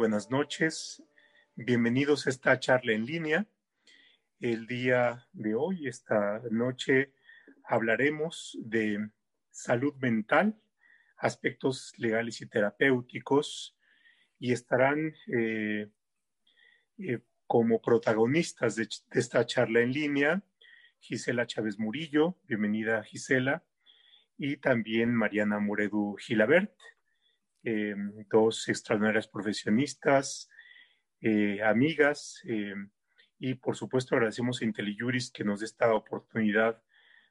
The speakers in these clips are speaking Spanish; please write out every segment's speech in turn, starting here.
buenas noches. Bienvenidos a esta charla en línea. El día de hoy, esta noche, hablaremos de salud mental, aspectos legales y terapéuticos, y estarán eh, eh, como protagonistas de, esta charla en línea Gisela Chávez Murillo, bienvenida Gisela, y también Mariana Moredu Gilabert, eh, dos extraordinarias profesionistas, eh, amigas, eh, y por supuesto agradecemos a IntelliJuris que nos dé esta oportunidad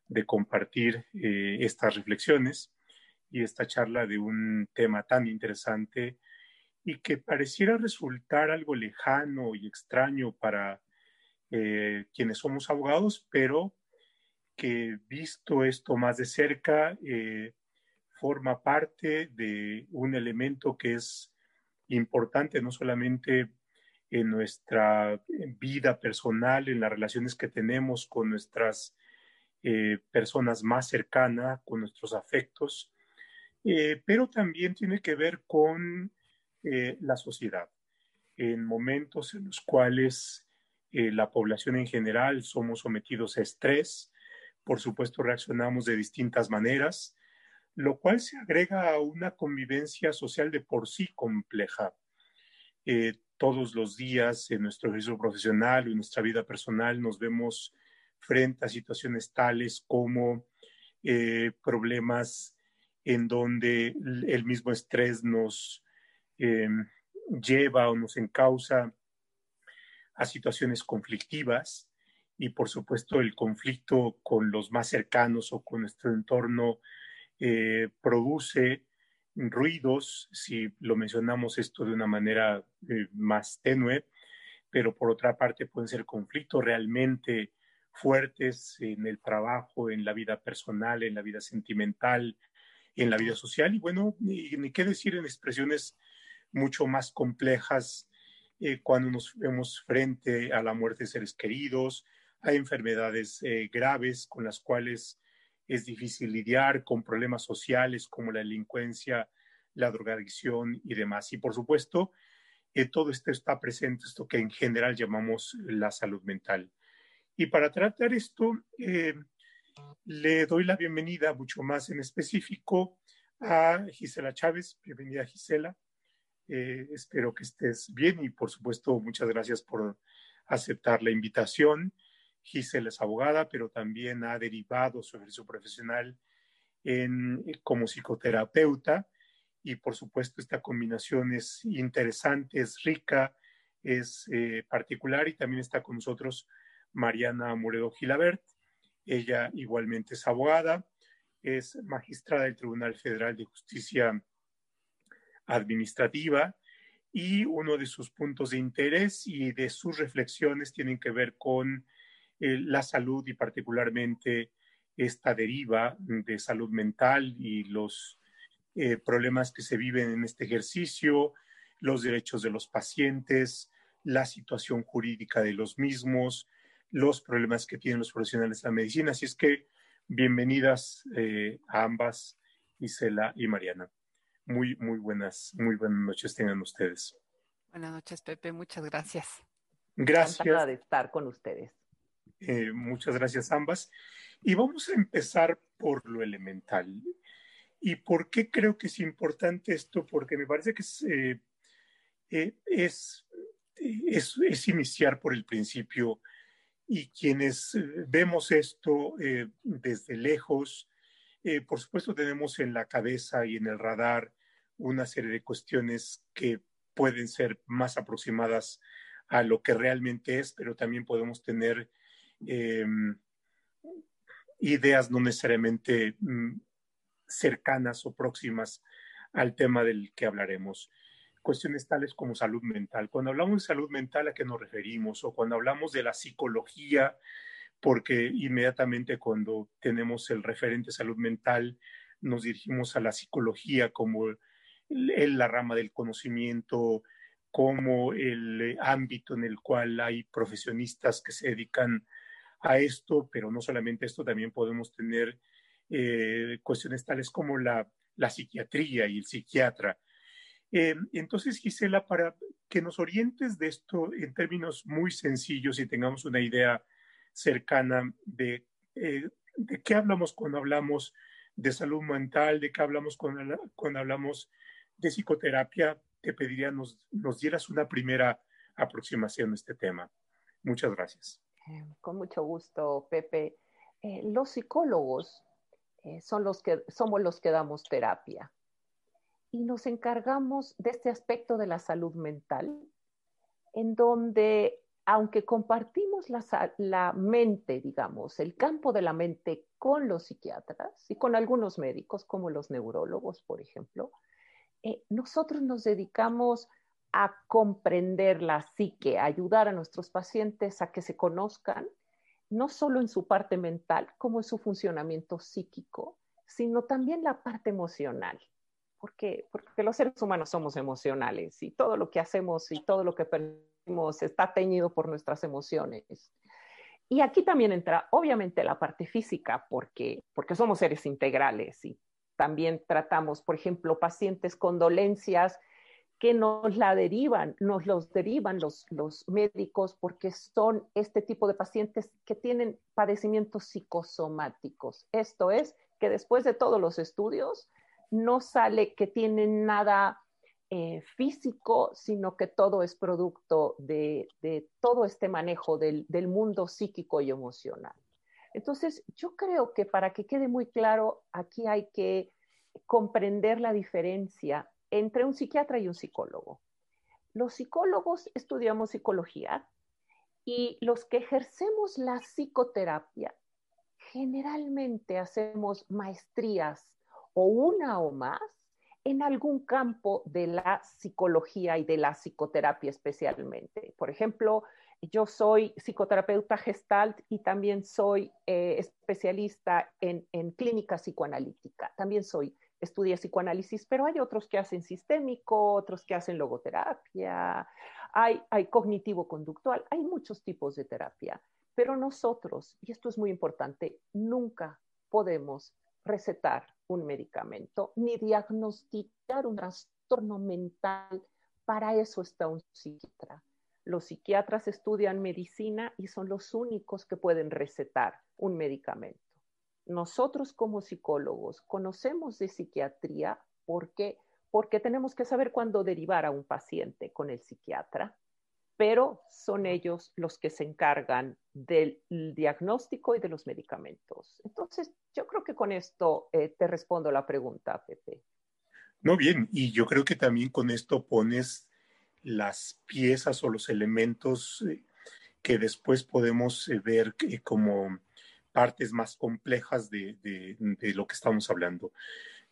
de compartir estas reflexiones y esta charla de un tema tan interesante y que pareciera resultar algo lejano y extraño para quienes somos abogados, pero que visto esto más de cerca, forma parte de un elemento que es importante no solamente en nuestra vida personal, en las relaciones que tenemos con nuestras eh, personas más cercanas, con nuestros afectos, eh, pero también tiene que ver con eh, la sociedad. En momentos en los cuales la población en general somos sometidos a estrés, por supuesto reaccionamos de distintas maneras, lo cual se agrega a una convivencia social de por sí compleja. Eh, todos los días en nuestro ejercicio profesional o en nuestra vida personal nos vemos frente a situaciones tales como eh, problemas en donde el mismo estrés nos em, lleva o nos encausa a situaciones conflictivas y por supuesto el conflicto con los más cercanos o con nuestro entorno eh, produce ruidos, si lo mencionamos esto de una manera eh, más tenue, pero por otra parte pueden ser conflictos realmente fuertes en el trabajo, en la vida personal, en la vida sentimental, en la vida social. Y bueno, ni, qué decir en expresiones mucho más complejas eh, cuando nos vemos frente a la muerte de seres queridos, a enfermedades graves con las cuales es difícil lidiar con problemas sociales como la delincuencia, la drogadicción y demás. Y por supuesto, eh, todo esto está presente, esto que en general llamamos la salud mental. Y para tratar esto, eh, le doy la bienvenida mucho más en específico a Gisela Chávez. Bienvenida, Gisela. Eh, espero que estés bien y por supuesto muchas gracias por aceptar la invitación. Gisela es abogada, pero también ha derivado su ejercicio profesional en, como psicoterapeuta. Y por supuesto esta combinación es interesante, es rica, es eh, particular. Y también está con nosotros Mariana Moredo Gilabert. Ella igualmente es abogada, es magistrada del Tribunal Federal de Justicia Administrativa. Y uno de sus puntos de interés y de sus reflexiones tienen que ver con la salud y particularmente esta deriva de salud mental y los eh, problemas que se viven en este ejercicio, los derechos de los pacientes, la situación jurídica de los mismos, los problemas que tienen los profesionales de la medicina. Así es que bienvenidas eh, a ambas, Isela y Mariana. Muy, muy buenas, muy buenas noches tengan ustedes. Buenas noches, Pepe. Muchas gracias. Gracias. Encantada de estar con ustedes. Eh, muchas gracias ambas. Y vamos a empezar por lo elemental. ¿Y por qué creo que es importante esto? Porque me parece que es, eh, eh, es, es, iniciar por el principio y quienes vemos esto desde lejos, por supuesto tenemos en la cabeza y en el radar una serie de cuestiones que pueden ser más aproximadas a lo que realmente es, pero también podemos tener Em, ideas no necesariamente mm, cercanas o próximas al tema del que hablaremos. Cuestiones tales como salud mental. Cuando hablamos de salud mental, ¿a qué nos referimos? O cuando hablamos de la psicología, porque inmediatamente cuando tenemos el referente salud mental, nos dirigimos a la psicología como la rama del conocimiento, como el ámbito en el cual hay profesionistas que se dedican a esto, pero no solamente esto, también podemos tener eh, cuestiones tales como la, psiquiatría y el psiquiatra. Eh, entonces, Gisela, para que nos orientes de esto en términos muy sencillos y tengamos una idea cercana de, eh, de qué hablamos cuando hablamos de salud mental, de qué hablamos cuando, cuando hablamos de psicoterapia, te pediría nos, nos dieras una primera aproximación a este tema. Muchas gracias. Eh, con mucho gusto, Pepe. los psicólogos son los que, somos los que damos terapia y nos encargamos de este aspecto de la salud mental, en donde, aunque compartimos la, mente, digamos, el campo de la mente con los psiquiatras y con algunos médicos, como los neurólogos, por ejemplo, eh, nosotros nos dedicamos a comprender la psique, a ayudar a nuestros pacientes a que se conozcan, no solo en su parte mental, como en su funcionamiento psíquico, sino también la parte emocional porque, porque los seres humanos somos emocionales y todo lo que hacemos y todo lo que percibimos está teñido por nuestras emociones. Y aquí también entra, obviamente, la parte física, porque, porque somos seres integrales y también tratamos, por ejemplo, pacientes con dolencias que nos la derivan, nos los derivan los, los médicos porque son este tipo de pacientes que tienen padecimientos psicosomáticos. Esto es, que después de todos los estudios, no sale que tiene nada eh, físico, sino que todo es producto de, todo este manejo del, mundo psíquico y emocional. Entonces, yo creo que para que quede muy claro, aquí hay que comprender la diferencia entre un psiquiatra y un psicólogo. Los psicólogos estudiamos psicología y los que ejercemos la psicoterapia generalmente hacemos maestrías o una o más en algún campo de la psicología y de la psicoterapia especialmente. Por ejemplo, yo soy psicoterapeuta gestalt y también soy eh, especialista en, clínica psicoanalítica. También soy, estudié psicoanálisis, pero hay otros que hacen sistémico, otros que hacen logoterapia, hay, hay cognitivo-conductual, hay muchos tipos de terapia. Pero nosotros, y esto es muy importante, nunca podemos recetar un medicamento ni diagnosticar un trastorno mental. Para eso está un psiquiatra. Los psiquiatras estudian medicina y son los únicos que pueden recetar un medicamento. Nosotros como psicólogos conocemos de psiquiatría porque porque tenemos que saber cuándo derivar a un paciente con el psiquiatra, pero son ellos los que se encargan del diagnóstico y de los medicamentos. Entonces, yo creo que con esto eh, te respondo la pregunta, Pepe. No, bien, y yo creo que también con esto pones las piezas o los elementos eh, que después podemos eh, ver como partes más complejas de, de, lo que estamos hablando.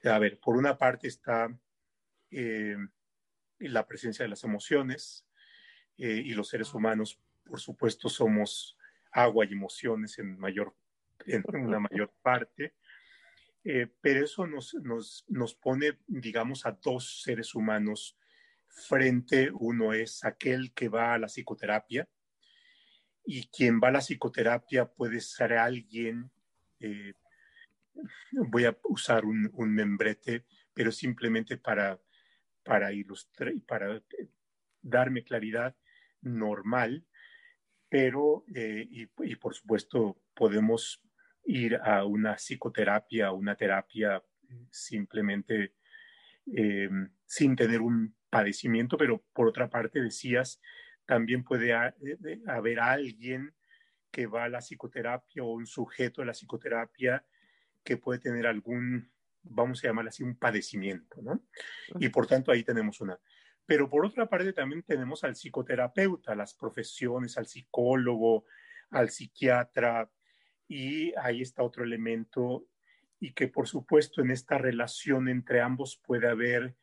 A ver, por una parte está la presencia de las emociones, eh, y los seres humanos, por supuesto, somos agua y emociones en, mayor, en una mayor parte, eh, pero eso nos, nos, nos pone, digamos, a dos seres humanos frente. Uno es aquel que va a la psicoterapia y quien va a la psicoterapia puede ser alguien, eh, voy a usar un, un, membrete, pero simplemente para, para ilustrar para darme claridad, normal, pero, eh, y, por supuesto, podemos ir a una psicoterapia, una terapia simplemente eh, sin tener un padecimiento, pero por otra parte decías, también puede eh, haber alguien que va a la psicoterapia o un sujeto de la psicoterapia que puede tener algún, vamos a llamarlo así, un padecimiento, ¿no? Y por tanto ahí tenemos una. Pero por otra parte también tenemos al psicoterapeuta, las profesiones, al psicólogo, al psiquiatra, y ahí está otro elemento, y que por supuesto en esta relación entre ambos puede haber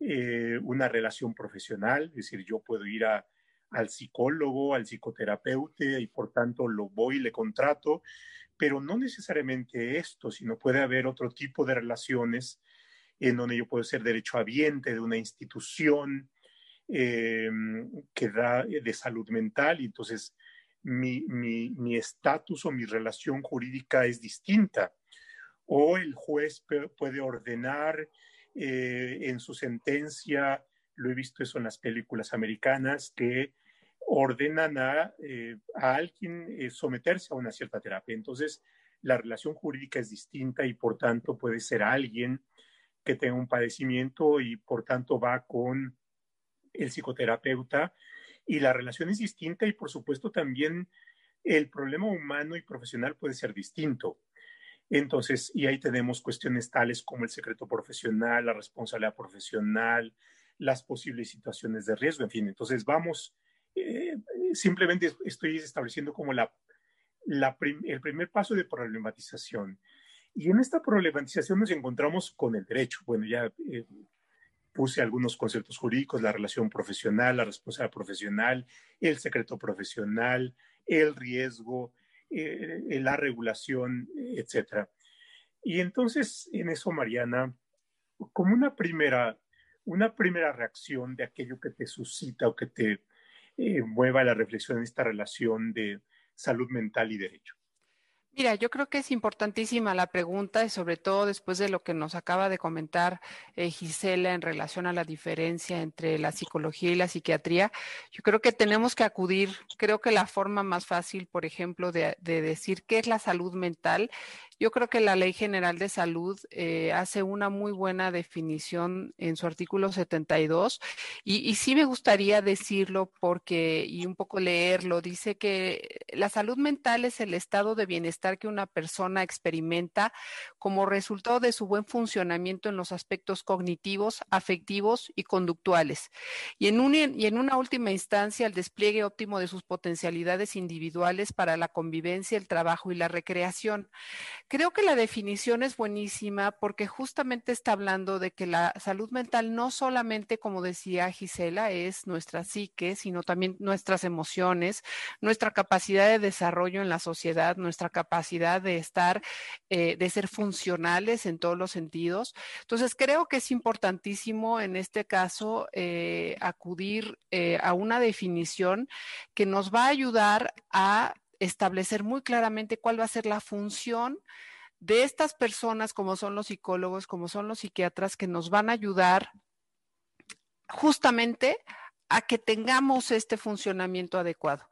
eh, una relación profesional, es decir, yo puedo ir al psicólogo, al psicoterapeuta, y por tanto lo voy y le contrato, pero no necesariamente esto, sino puede haber otro tipo de relaciones en donde yo puedo ser derechohabiente de una institución eh, que da eh, de salud mental y entonces mi estatus o mi relación jurídica es distinta. O el juez puede ordenar eh, en su sentencia lo he visto eso en las películas americanas, que ordenan a, eh, alguien eh, someterse a una cierta terapia. Entonces, la relación jurídica es distinta y por tanto puede ser alguien que tenga un padecimiento y por tanto va con el psicoterapeuta y la relación es distinta y por supuesto también el problema humano y profesional puede ser distinto. Entonces, y ahí tenemos cuestiones tales como el secreto profesional, la responsabilidad profesional, las posibles situaciones de riesgo, en fin. Entonces, vamos, eh, simplemente estoy estableciendo como la, el primer paso de problematización. Y en esta problematización nos encontramos con el derecho. Bueno, ya eh, puse algunos conceptos jurídicos, la relación profesional, la responsabilidad profesional, el secreto profesional, el riesgo, eh, la regulación, etcétera. Y entonces, en eso, Mariana, como una primera, una primera reacción de aquello que te suscita o que te eh, mueva la reflexión en esta relación de salud mental y derecho. Mira, yo creo que es importantísima la pregunta y sobre todo después de lo que nos acaba de comentar eh, Gisela en relación a la diferencia entre la psicología y la psiquiatría. Yo creo que tenemos que acudir, creo que la forma más fácil, por ejemplo, de, de decir qué es la salud mental yo creo que la Ley General de Salud eh, hace una muy buena definición en su artículo 72 y, y sí me gustaría decirlo porque y un poco leerlo. Dice que la salud mental es el estado de bienestar que una persona experimenta como resultado de su buen funcionamiento en los aspectos cognitivos, afectivos y conductuales. Y en, un, y en una última instancia, el despliegue óptimo de sus potencialidades individuales para la convivencia, el trabajo y la recreación. Creo que la definición es buenísima porque justamente está hablando de que la salud mental no solamente, como decía Gisela, es nuestra psique, sino también nuestras emociones, nuestra capacidad de desarrollo en la sociedad, nuestra capacidad de estar, eh, de ser funcionales en todos los sentidos. Entonces, creo que es importantísimo en este caso eh, acudir eh, a una definición que nos va a ayudar a establecer muy claramente cuál va a ser la función de estas personas, como son los psicólogos, como son los psiquiatras, que nos van a ayudar justamente a que tengamos este funcionamiento adecuado.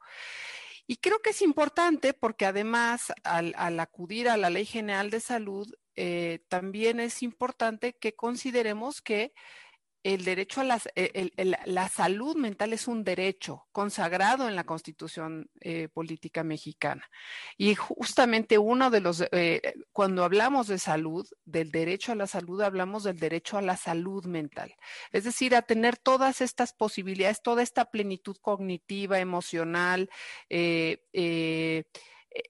Y creo que es importante porque además al, acudir a la Ley General de Salud, eh, también es importante que consideremos que el derecho a las, e, la salud mental es un derecho consagrado en la Constitución eh, política mexicana. Y justamente uno de los, eh, cuando hablamos de salud, del derecho a la salud, hablamos del derecho a la salud mental. Es decir, a tener todas estas posibilidades, toda esta plenitud cognitiva, emocional, eh,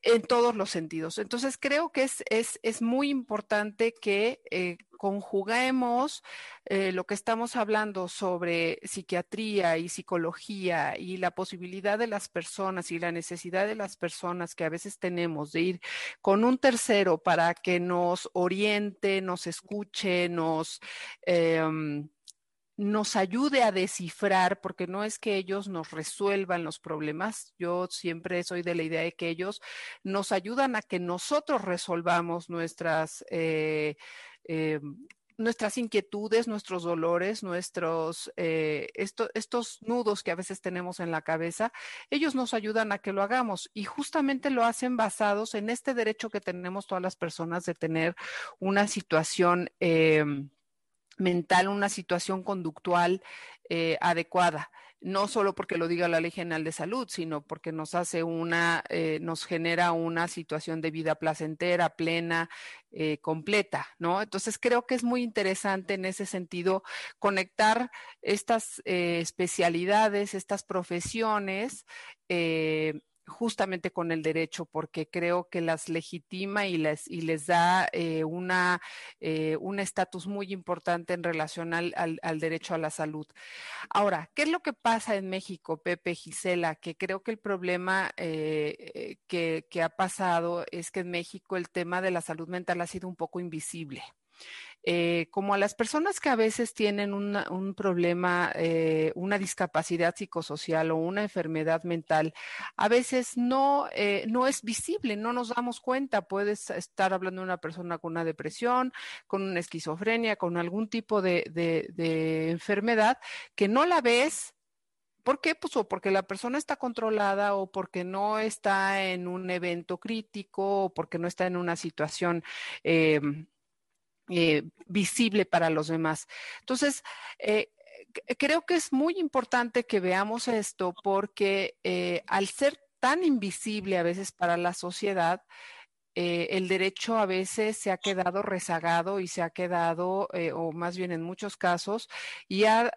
en todos los sentidos. Entonces, creo que es, es, es muy importante que eh, conjuguemos eh, lo que estamos hablando sobre psiquiatría y psicología y la posibilidad de las personas y la necesidad de las personas que a veces tenemos de ir con un tercero para que nos oriente, nos escuche, nos... Eh, nos ayude a descifrar, porque no es que ellos nos resuelvan los problemas, yo siempre soy de la idea de que ellos nos ayudan a que nosotros resolvamos nuestras... Eh, eh, nuestras inquietudes, nuestros dolores, nuestros, eh, estos nudos que a veces tenemos en la cabeza, ellos nos ayudan a que lo hagamos y justamente lo hacen basados en este derecho que tenemos todas las personas de tener una situación mental, una situación conductual eh, adecuada. No solo porque lo diga la Ley General de Salud, sino porque nos hace una, eh, nos genera una situación de vida placentera, plena, eh, completa, ¿no? Entonces creo que es muy interesante en ese sentido conectar estas especialidades, estas profesiones justamente con el derecho, porque creo que las legitima y les, y les da eh, una, eh, un estatus muy importante en relación al, al, derecho a la salud. Ahora, ¿qué es lo que pasa en México, Pepe Gisela? Que creo que el problema eh, que, que ha pasado es que en México el tema de la salud mental ha sido un poco invisible. Eh, como a las personas que a veces tienen un problema, eh, una discapacidad psicosocial o una enfermedad mental, a veces no, eh, no es visible, no nos damos cuenta. Puedes estar hablando de una persona con una depresión, con una esquizofrenia, con algún tipo de, enfermedad que no la ves ¿Por qué? Pues o porque la persona está controlada o porque no está en un evento crítico o porque no está en una situación eh, eh, visible para los demás. Entonces, eh, creo que es muy importante que veamos esto porque eh, al ser tan invisible a veces para la sociedad, el derecho a veces se ha quedado rezagado y se ha quedado, o más bien en muchos casos, y ha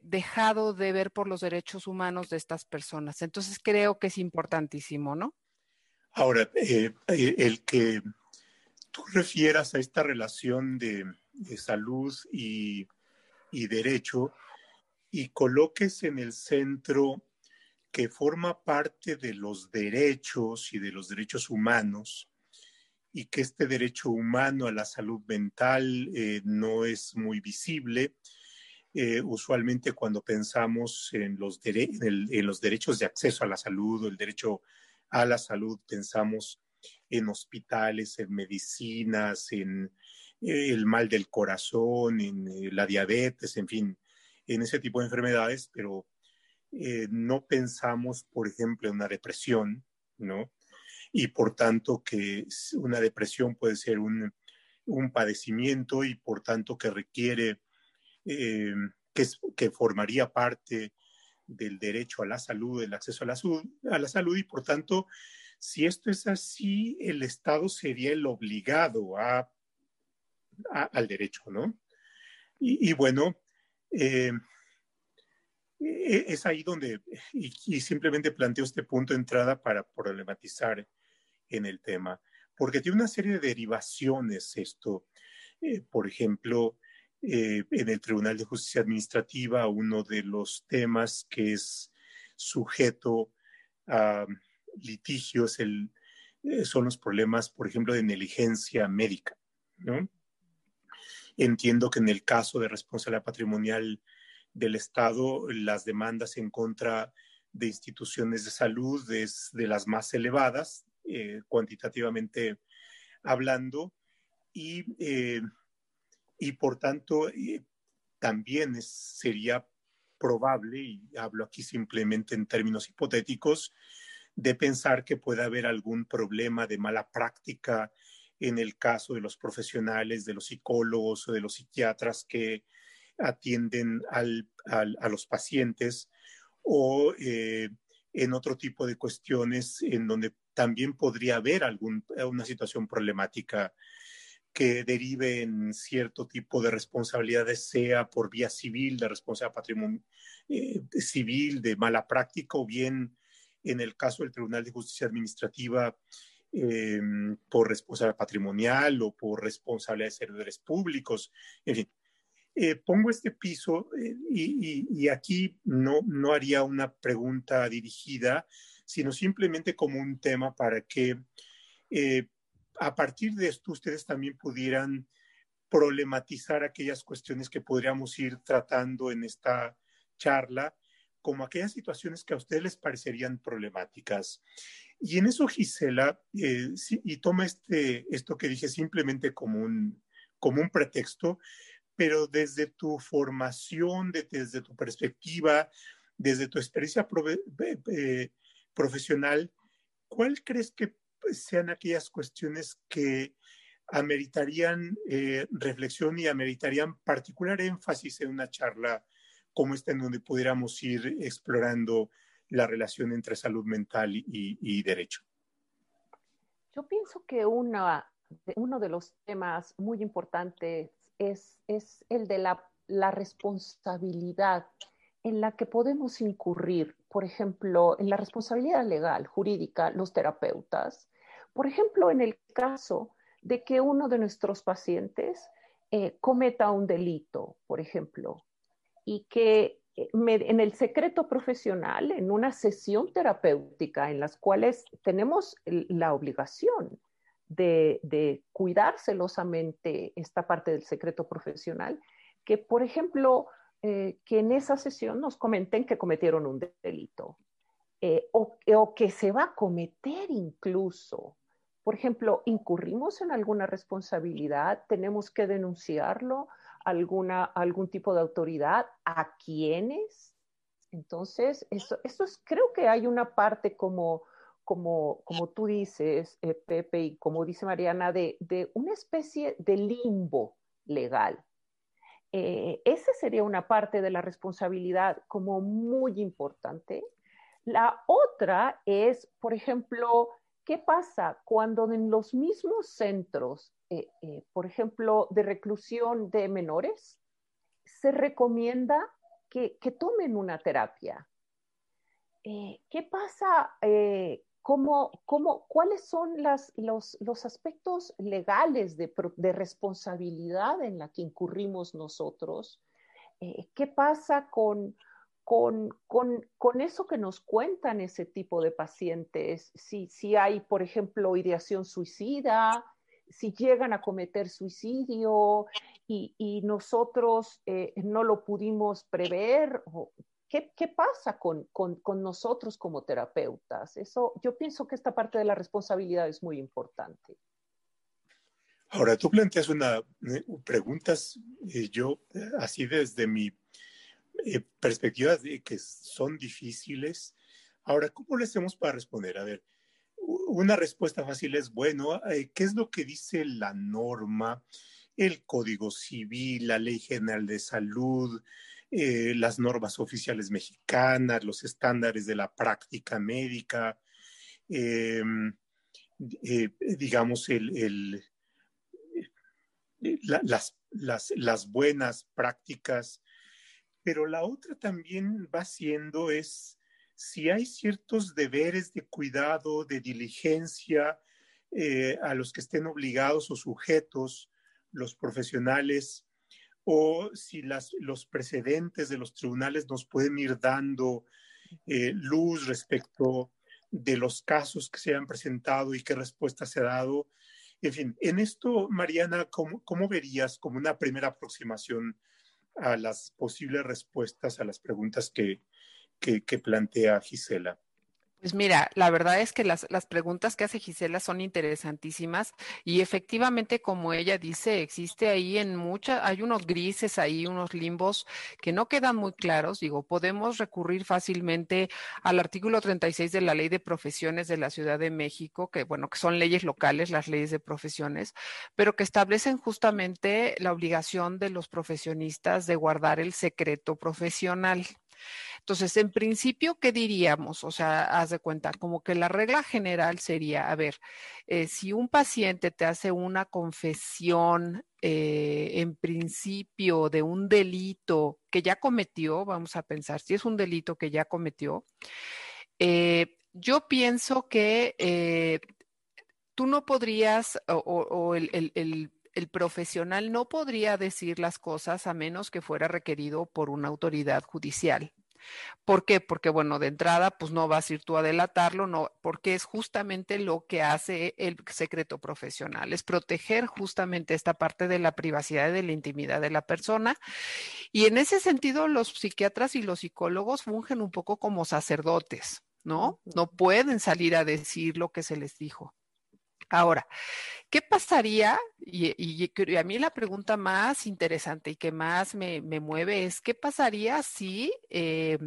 dejado de ver por los derechos humanos de estas personas. Entonces creo que es importantísimo, ¿no? Ahora, el que tú refieras a esta relación de, salud y, derecho y coloques en el centro que forma parte de los derechos y de los derechos humanos y que este derecho humano a la salud mental eh, no es muy visible. Eh, usualmente cuando pensamos en los, en los derechos de acceso a la salud o el derecho a la salud, pensamos en hospitales, en medicinas, en eh, el mal del corazón, en eh, la diabetes, en fin, en ese tipo de enfermedades, pero eh, no pensamos, por ejemplo, en una depresión, ¿no? Y por tanto que una depresión puede ser un, padecimiento y por tanto que requiere, que, que formaría parte del derecho a la salud, del acceso a la, a la salud y por tanto si esto es así, el Estado sería el obligado a, al derecho, ¿no? Y, bueno, eh, e, es ahí donde, y, simplemente planteo este punto de entrada para problematizar en el tema, porque tiene una serie de derivaciones esto. Eh, por ejemplo, eh, en el Tribunal de Justicia Administrativa, uno de los temas que es sujeto a litigios el, eh, son los problemas, por ejemplo, de negligencia médica. Entiendo que en el caso de responsabilidad patrimonial del Estado, las demandas en contra de instituciones de salud es de las más elevadas, eh, cuantitativamente hablando, y, eh, y por tanto también sería probable, y hablo aquí simplemente en términos hipotéticos, de pensar que puede haber algún problema de mala práctica en el caso de los profesionales, de los psicólogos o de los psiquiatras que atienden a los pacientes o eh, en otro tipo de cuestiones en donde también podría haber algún, una situación problemática que derive en cierto tipo de responsabilidades, sea por vía civil, de responsabilidad patrimonio eh, civil, de mala práctica, o bien en el caso del Tribunal de Justicia Administrativa eh, por responsabilidad patrimonial o por responsabilidad de servidores públicos, en fin. Eh, pongo este piso eh, y, aquí no, no haría una pregunta dirigida, sino simplemente como un tema para que a partir de esto ustedes también pudieran problematizar aquellas cuestiones que podríamos ir tratando en esta charla como aquellas situaciones que a ustedes les parecerían problemáticas. Y en eso, Gisela, eh, y toma este, esto que dije simplemente como un, como un pretexto, pero desde tu formación, desde tu perspectiva, desde tu experiencia eh, profesional, ¿cuál crees que sean aquellas cuestiones que ameritarían eh, reflexión y ameritarían particular énfasis en una charla como esta en donde pudiéramos ir explorando la relación entre salud mental y, derecho. Yo pienso que uno de los temas muy importantes es, el de la, la responsabilidad en la que podemos incurrir, por ejemplo, en la responsabilidad legal, jurídica, los terapeutas. Por ejemplo, en el caso de que uno de nuestros pacientes eh, cometa un delito, por ejemplo, y que eh, en el secreto profesional, en una sesión terapéutica en las cuales tenemos la obligación de, cuidar celosamente esta parte del secreto profesional, que por ejemplo, eh, que en esa sesión nos comenten que cometieron un delito eh, o, que se va a cometer incluso. Por ejemplo, incurrimos en alguna responsabilidad, tenemos que denunciarlo, alguna, algún tipo de autoridad, a quiénes. Entonces, esto, esto es, creo que hay una parte como como, como tú dices, eh, Pepe, y como dice Mariana, de, de una especie de limbo legal. Eh, esa sería una parte de la responsabilidad como muy importante. La otra es, por ejemplo, ¿qué pasa cuando en los mismos centros, eh, por ejemplo, de reclusión de menores, se recomienda que, tomen una terapia? ¿Qué pasa ¿Cómo, cómo, ¿Cuáles son los, aspectos legales de, responsabilidad en la que incurrimos nosotros? Eh, ¿Qué pasa con, con, con, con, eso que nos cuentan ese tipo de pacientes? Si, si hay, por ejemplo, ideación suicida, si llegan a cometer suicidio y, y nosotros eh, no lo pudimos prever, ¿Qué, pasa con, nosotros como terapeutas? Eso, yo pienso que esta parte de la responsabilidad es muy importante. Ahora, tú planteas una eh, preguntas, eh, yo así desde mi eh, perspectiva de que son difíciles. Ahora, ¿cómo le hacemos para responder? A ver, una respuesta fácil es, bueno, ¿qué es lo que dice la norma, el Código Civil, la Ley General de Salud, eh, las normas oficiales mexicanas, los estándares de la práctica médica, eh, eh, digamos, las, buenas prácticas, pero la otra también va siendo es si hay ciertos deberes de cuidado, de diligencia a los que estén obligados o sujetos los profesionales o si las, los precedentes de los tribunales nos pueden ir dando eh, luz respecto de los casos que se han presentado y qué respuesta se ha dado. En fin, en esto, Mariana, ¿cómo, cómo verías como una primera aproximación a las posibles respuestas a las preguntas que, que, que plantea Gisela? Pues mira, la verdad es que las, las, preguntas que hace Gisela son interesantísimas y efectivamente, como ella dice, existe ahí en muchas, hay unos grises ahí, unos limbos que no quedan muy claros. Digo, podemos recurrir fácilmente al artículo 36 de la Ley de Profesiones de la Ciudad de México, que bueno, que son leyes locales, las leyes de profesiones, pero que establecen justamente la obligación de los profesionistas de guardar el secreto profesional. Entonces, en principio, ¿qué diríamos? O sea, haz de cuenta, como que la regla general sería, a ver, eh, si un paciente te hace una confesión eh, en principio de un delito que ya cometió, vamos a pensar, si es un delito que ya cometió, eh, yo pienso que tú no podrías, o, el profesional no podría decir las cosas a menos que fuera requerido por una autoridad judicial. ¿Por qué? Porque, bueno, de entrada, pues no vas a ir tú a delatarlo, no, porque es justamente lo que hace el secreto profesional, es proteger justamente esta parte de la privacidad y de la intimidad de la persona. Y en ese sentido, los psiquiatras y los psicólogos fungen un poco como sacerdotes, ¿no? No pueden salir a decir lo que se les dijo. Ahora, ¿qué pasaría? Y, a mí la pregunta más interesante y que más me, mueve es, ¿qué pasaría si eh,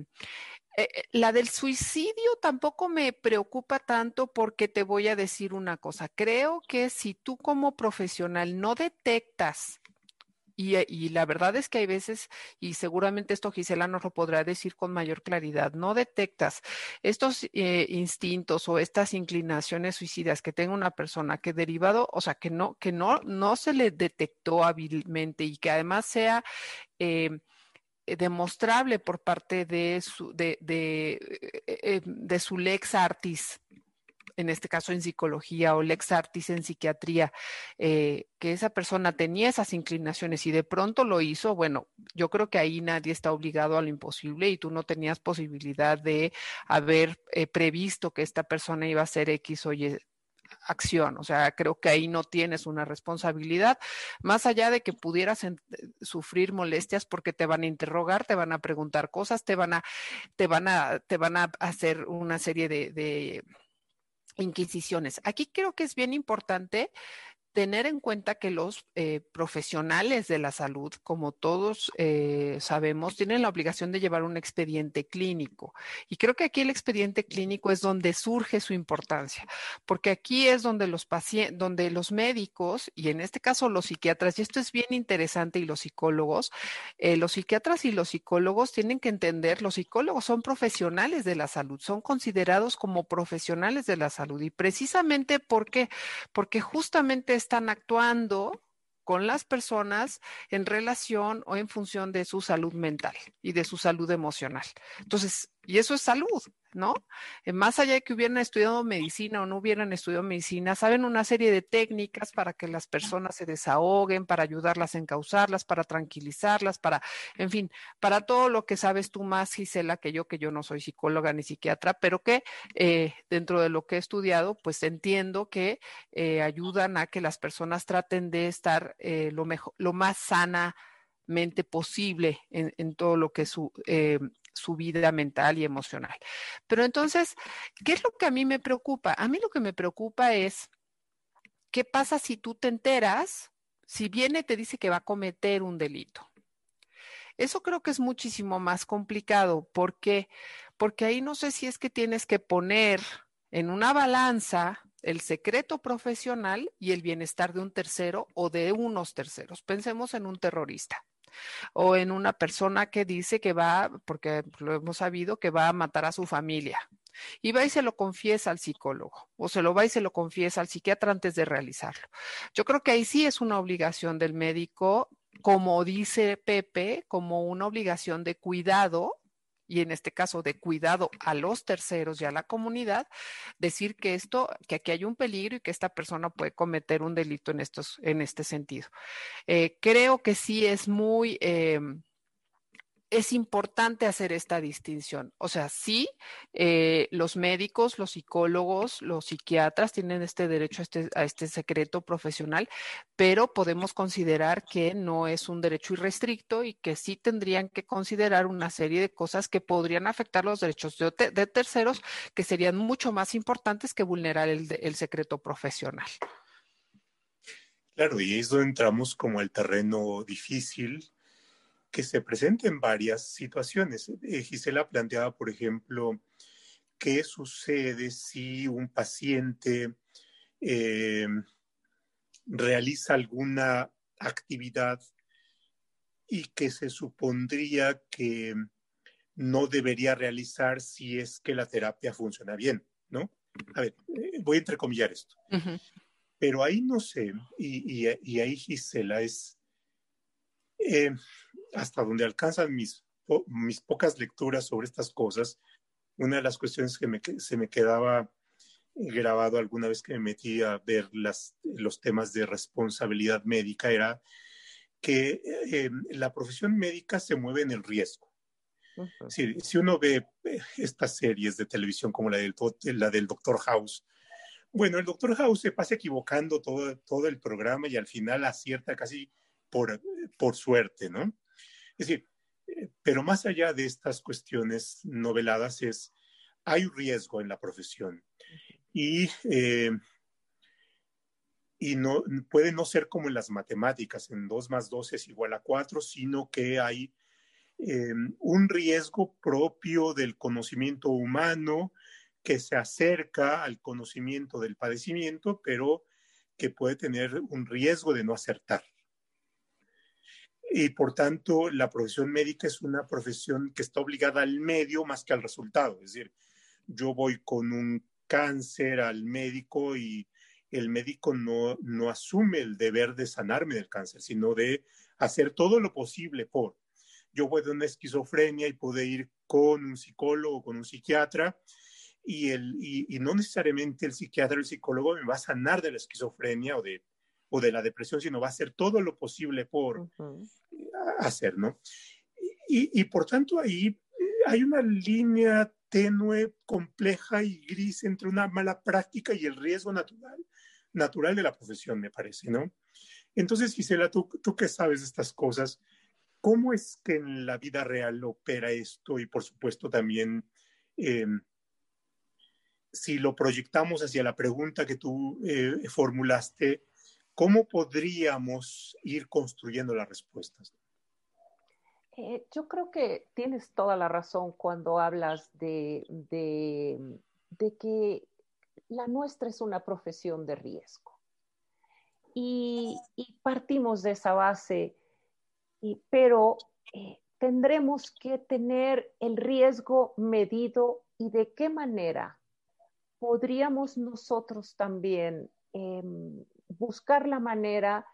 eh, eh, la del suicidio tampoco me preocupa tanto porque te voy a decir una cosa. Creo que si tú como profesional no detectas eh, y, la verdad es que hay veces, y seguramente esto Gisela nos lo podrá decir con mayor claridad, no detectas estos eh, instintos o estas inclinaciones suicidas que tenga una persona que derivado, o sea, que no, que no, no se le detectó hábilmente y que además sea eh, demostrable por parte de su, de, de, de su lex artis en este caso en psicología o lex artis en psiquiatría, eh, que esa persona tenía esas inclinaciones y de pronto lo hizo, bueno, yo creo que ahí nadie está obligado a lo imposible y tú no tenías posibilidad de haber eh, previsto que esta persona iba a ser X o Y acción. O sea, creo que ahí no tienes una responsabilidad, más allá de que pudieras sufrir molestias porque te van a interrogar, te van a preguntar cosas, te van a, te van a, te van a hacer una serie de inquisiciones. Aquí creo que es bien importante tener en cuenta que los eh, profesionales de la salud, como todos eh, sabemos, tienen la obligación de llevar un expediente clínico. Y creo que aquí el expediente clínico es donde surge su importancia, porque aquí es donde los pacientes, donde los médicos, y en este caso los psiquiatras, y esto es bien interesante, y los psicólogos, eh, los psiquiatras y los psicólogos tienen que entender, los psicólogos son profesionales de la salud, son considerados como profesionales de la salud. Y precisamente porque, porque justamente están actuando con las personas en relación o en función de su salud mental y de su salud emocional. Entonces, y eso es salud, ¿no? Eh, más allá de que hubieran estudiado medicina o no hubieran estudiado medicina, saben una serie de técnicas para que las personas se desahoguen, para ayudarlas a encauzarlas, para tranquilizarlas, para, en fin, para todo lo que sabes tú más, Gisela, que yo, que yo no soy psicóloga ni psiquiatra, pero que eh, dentro de lo que he estudiado, pues entiendo que eh, ayudan a que las personas traten de estar lo, mejor, lo más sanamente posible en, en, todo lo que su, eh, su vida mental y emocional. Pero entonces, ¿qué es lo que a mí me preocupa? A mí lo que me preocupa es, ¿qué pasa si tú te enteras, si viene te dice que va a cometer un delito? Eso creo que es muchísimo más complicado. ¿Por qué? Porque ahí no sé si es que tienes que poner en una balanza el secreto profesional y el bienestar de un tercero o de unos terceros. Pensemos en un terrorista o en una persona que dice que va, porque lo hemos sabido, que va a matar a su familia. Y va y se lo confiesa al psicólogo, o se lo va y se lo confiesa al psiquiatra antes de realizarlo. Yo creo que ahí sí es una obligación del médico, como dice Pepe, como una obligación de cuidado y en este caso de cuidado a los terceros y a la comunidad, decir que esto, que aquí hay un peligro y que esta persona puede cometer un delito en estos, en este sentido. Eh, creo que sí es muy eh, es importante hacer esta distinción. O sea, sí, eh, los médicos, los psicólogos, los psiquiatras tienen este derecho a este, a este, secreto profesional, pero podemos considerar que no es un derecho irrestricto y que sí tendrían que considerar una serie de cosas que podrían afectar los derechos de, terceros, que serían mucho más importantes que vulnerar el, el secreto profesional. Claro, y es donde entramos como el terreno difícil que se presenten varias situaciones. Eh, Gisela planteaba, por ejemplo, qué sucede si un paciente eh, realiza alguna actividad y que se supondría que no debería realizar si es que la terapia funciona bien, ¿no? A ver, eh, voy a entrecomillar esto. Pero ahí no sé, y, ahí Gisela es, hasta donde alcanzan mis, mis pocas lecturas sobre estas cosas, una de las cuestiones que se me quedaba grabado alguna vez que me metí a ver las, los temas de responsabilidad médica era que eh, la profesión médica se mueve en el riesgo. si, uno ve eh, estas series de televisión como la del, la del Doctor House, bueno, el Doctor House se pasa equivocando todo, todo el programa y al final acierta casi por, por suerte, ¿no? Es decir, eh, pero más allá de estas cuestiones noveladas es, hay riesgo en la profesión. Y, eh, y no, puede no ser como en las matemáticas, en 2 más 2 es igual a 4, sino que hay eh, un riesgo propio del conocimiento humano que se acerca al conocimiento del padecimiento, pero que puede tener un riesgo de no acertar y por tanto la profesión médica es una profesión que está obligada al medio más que al resultado. Es decir, yo voy con un cáncer al médico y el médico no, no asume el deber de sanarme del cáncer, sino de hacer todo lo posible por. Yo voy de una esquizofrenia y puedo ir con un psicólogo, con un psiquiatra, y, el, y, y no necesariamente el psiquiatra o el psicólogo me va a sanar de la esquizofrenia o de o de la depresión, sino va a hacer todo lo posible por hacer, ¿no? Y, por tanto ahí hay una línea tenue, compleja y gris entre una mala práctica y el riesgo natural, natural de la profesión, me parece, ¿no? Entonces, Gisela, tú, tú que sabes de estas cosas, ¿cómo es que en la vida real opera esto? Y por supuesto también, eh, si lo proyectamos hacia la pregunta que tú eh, formulaste, ¿cómo podríamos ir construyendo las respuestas? Eh, yo creo que tienes toda la razón cuando hablas de, de, que la nuestra es una profesión de riesgo. Y, partimos de esa base, pero eh, tendremos que tener el riesgo medido y de qué manera podríamos nosotros también em, buscar la manera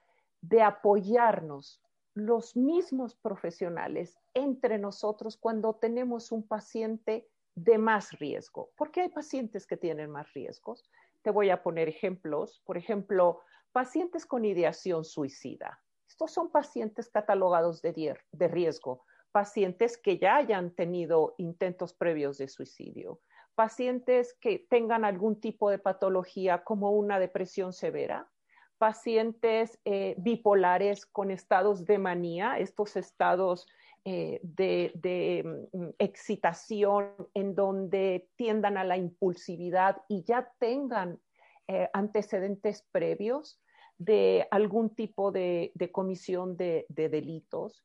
de apoyarnos los mismos profesionales entre nosotros cuando tenemos un paciente de más riesgo. porque hay pacientes que tienen más riesgos? Te voy a poner ejemplos. Por ejemplo, pacientes con ideación suicida. Estos son pacientes catalogados de, de riesgo, pacientes que ya hayan tenido intentos previos de suicidio, pacientes que tengan algún tipo de patología como una depresión severa, pacientes eh, bipolares con estados de manía, estos estados eh, de, mm, excitación en donde tiendan a la impulsividad y ya tengan eh, antecedentes previos de algún tipo de, comisión de, delitos.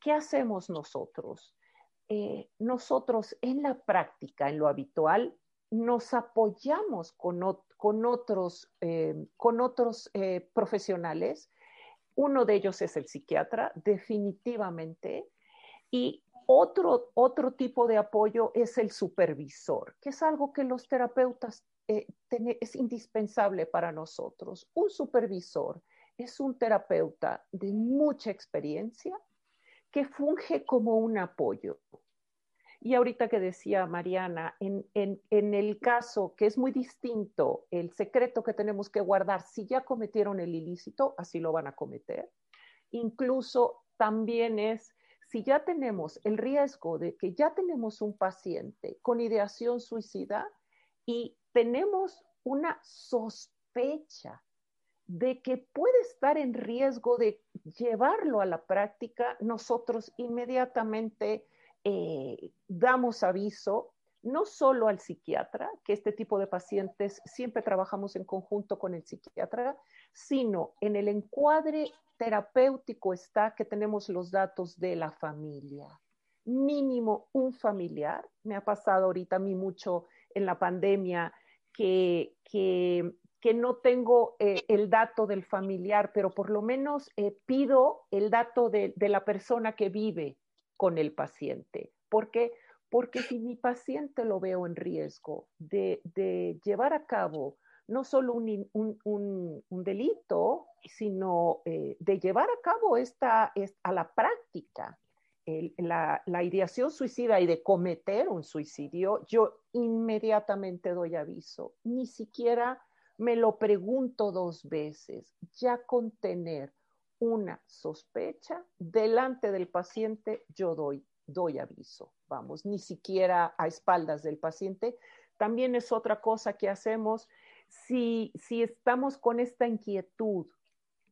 ¿Qué hacemos nosotros? nosotros en la práctica, en lo habitual, nos apoyamos con, con otros, eh, con otros eh, profesionales. Uno de ellos es el psiquiatra, definitivamente. Y otro, otro tipo de apoyo es el supervisor, que es algo que los terapeutas eh, es indispensable para nosotros. Un supervisor es un terapeuta de mucha experiencia que funge como un apoyo. Y ahorita que decía Mariana, en, el caso que es muy distinto, el secreto que tenemos que guardar, si ya cometieron el ilícito, así lo van a cometer. Incluso también es, si ya tenemos el riesgo de que ya tenemos un paciente con ideación suicida y tenemos una sospecha de que puede estar en riesgo de llevarlo a la práctica, nosotros inmediatamente eh, damos aviso no solo al psiquiatra, que este tipo de pacientes siempre trabajamos en conjunto con el psiquiatra, sino en el encuadre terapéutico está que tenemos los datos de la familia. Mínimo un familiar. Me ha pasado ahorita a mí mucho en la pandemia que, que, no tengo eh, el dato del familiar, pero por lo menos eh, pido el dato de la persona que vive con el paciente. ¿Por qué? Porque si mi paciente lo veo en riesgo de, llevar a cabo no solo un, delito, sino eh, de llevar a cabo esta, a la práctica la, la, ideación suicida y de cometer un suicidio, yo inmediatamente doy aviso. Ni siquiera me lo pregunto dos veces. Ya con tener una sospecha, delante del paciente yo doy, doy aviso, vamos, ni siquiera a espaldas del paciente. También es otra cosa que hacemos si, si estamos con esta inquietud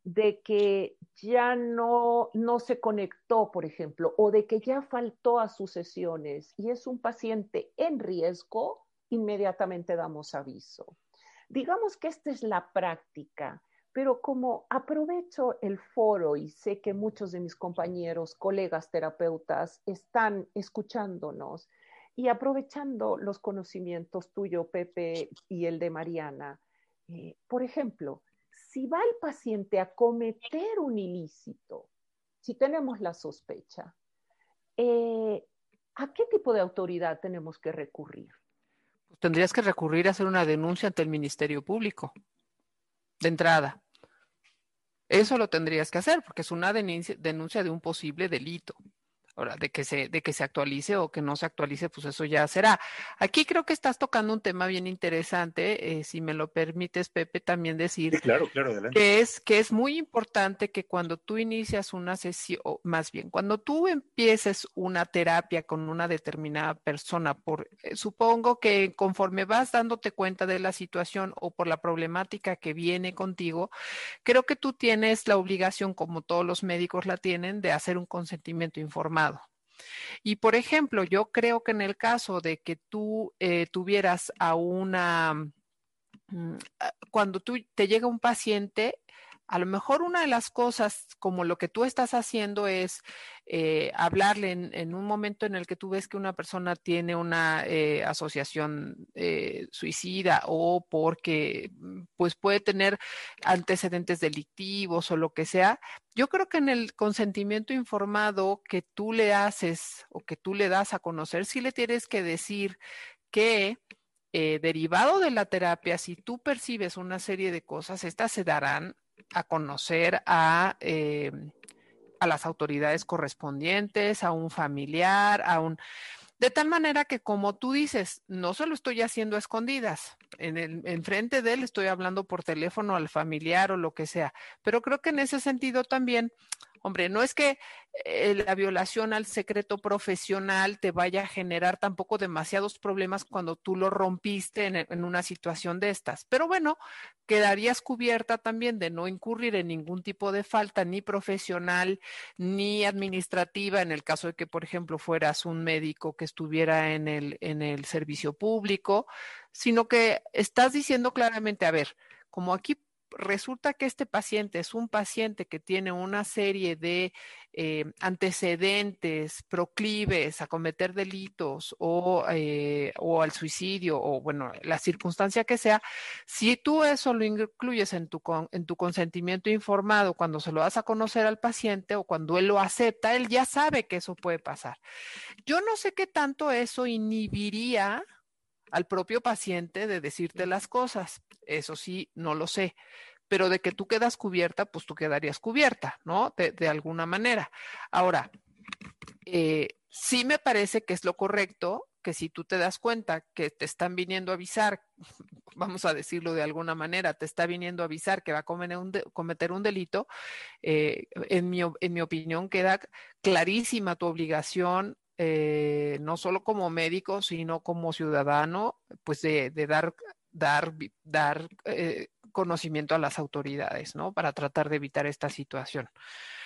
de que ya no, no se conectó, por ejemplo, o de que ya faltó a sus sesiones y es un paciente en riesgo, inmediatamente damos aviso. Digamos que esta es la práctica pero como aprovecho el foro y sé que muchos de mis compañeros, colegas terapeutas están escuchándonos y aprovechando los conocimientos tuyo, Pepe, y el de Mariana, eh, por ejemplo, si va el paciente a cometer un ilícito, si tenemos la sospecha, eh, ¿a qué tipo de autoridad tenemos que recurrir? Pues tendrías que recurrir a hacer una denuncia ante el Ministerio Público, de entrada. Eso lo tendrías que hacer porque es una denuncia, de un posible delito. Ahora, de que se, de que se actualice o que no se actualice, pues eso ya será. Aquí creo que estás tocando un tema bien interesante, eh, si me lo permites, Pepe, también decir claro, claro, que es que es muy importante que cuando tú inicias una sesión, o más bien, cuando tú empieces una terapia con una determinada persona, por eh, supongo que conforme vas dándote cuenta de la situación o por la problemática que viene contigo, creo que tú tienes la obligación, como todos los médicos la tienen, de hacer un consentimiento informado y por ejemplo, yo creo que en el caso de que tú eh, tuvieras a una, mm, cuando tú te llega un paciente, a lo mejor una de las cosas, como lo que tú estás haciendo, es eh, hablarle en, un momento en el que tú ves que una persona tiene una eh, asociación eh, suicida o porque mm, pues puede tener antecedentes delictivos o lo que sea. Yo creo que en el consentimiento informado que tú le haces o que tú le das a conocer, sí le tienes que decir que derivado de la terapia, si tú percibes una serie de cosas, estas se darán a conocer a, eh, a las autoridades correspondientes, a un familiar, a un... De tal manera que, como tú dices, no se lo estoy haciendo escondidas. En el, enfrente de él estoy hablando por teléfono al familiar o lo que sea. Pero creo que en ese sentido también Hombre, no es que eh, la violación al secreto profesional te vaya a generar tampoco demasiados problemas cuando tú lo rompiste en, una situación de estas. Pero bueno, quedarías cubierta también de no incurrir en ningún tipo de falta, ni profesional, ni administrativa, en el caso de que, por ejemplo, fueras un médico que estuviera en el, en el servicio público, sino que estás diciendo claramente, a ver, como aquí resulta que este paciente es un paciente que tiene una serie de eh, antecedentes proclives a cometer delitos o, eh, o, al suicidio o, bueno, la circunstancia que sea, si tú eso lo incluyes en tu, en tu consentimiento informado cuando se lo das a conocer al paciente o cuando él lo acepta, él ya sabe que eso puede pasar. Yo no sé qué tanto eso inhibiría al propio paciente de decirte las cosas. Eso sí, no lo sé. Pero de que tú quedas cubierta, pues tú quedarías cubierta, ¿no? De, alguna manera. Ahora, eh, sí me parece que es lo correcto que si tú te das cuenta que te están viniendo a avisar, vamos a decirlo de alguna manera, te está viniendo a avisar que va a cometer un, cometer un delito, eh, en, mi, en mi opinión queda clarísima tu obligación eh, no solo como médico, sino como ciudadano, pues de, dar, dar, dar eh, conocimiento a las autoridades, ¿no? Para tratar de evitar esta situación.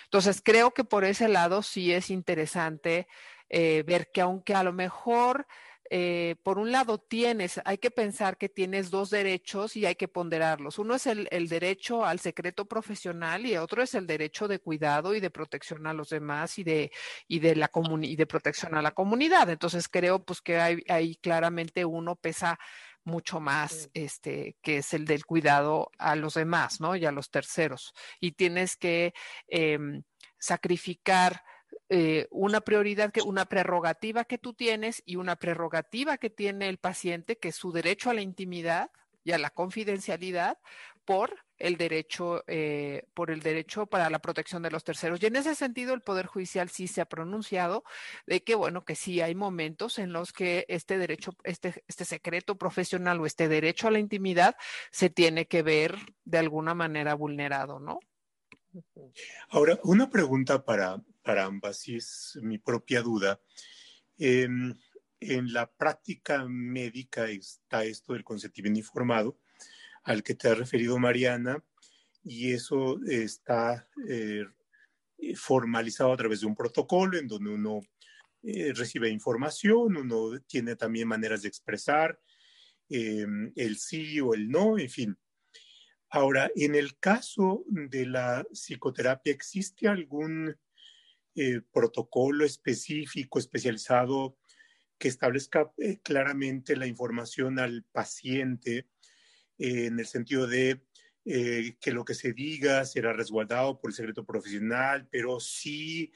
Entonces, creo que por ese lado sí es interesante eh, ver que aunque a lo mejor eh, por un lado tienes, hay que pensar que tienes dos derechos y hay que ponderarlos. Uno es el, derecho al secreto profesional y otro es el derecho de cuidado y de protección a los demás y de, y de, la y de protección a la comunidad. Entonces creo pues que ahí claramente uno pesa mucho más, este, que es el del cuidado a los demás, ¿no? Y a los terceros. Y tienes que em, sacrificar eh, una prioridad, que, una prerrogativa que tú tienes y una prerrogativa que tiene el paciente, que es su derecho a la intimidad y a la confidencialidad por el derecho, eh, por el derecho para la protección de los terceros. Y en ese sentido, el Poder Judicial sí se ha pronunciado de que, bueno, que sí hay momentos en los que este derecho, este, este secreto profesional o este derecho a la intimidad se tiene que ver de alguna manera vulnerado, ¿no? Ahora, una pregunta para, para ambas, y es mi propia duda. Em, en la práctica médica está esto del consentimiento informado, al que te ha referido Mariana, y eso está eh, formalizado a través de un protocolo en donde uno eh, recibe información, uno tiene también maneras de expresar em, el sí o el no, en fin. Ahora, en el caso de la psicoterapia, ¿existe algún eh, protocolo específico, especializado, que establezca claramente la información al paciente eh, en el sentido de que lo que se diga será resguardado por el secreto profesional, pero si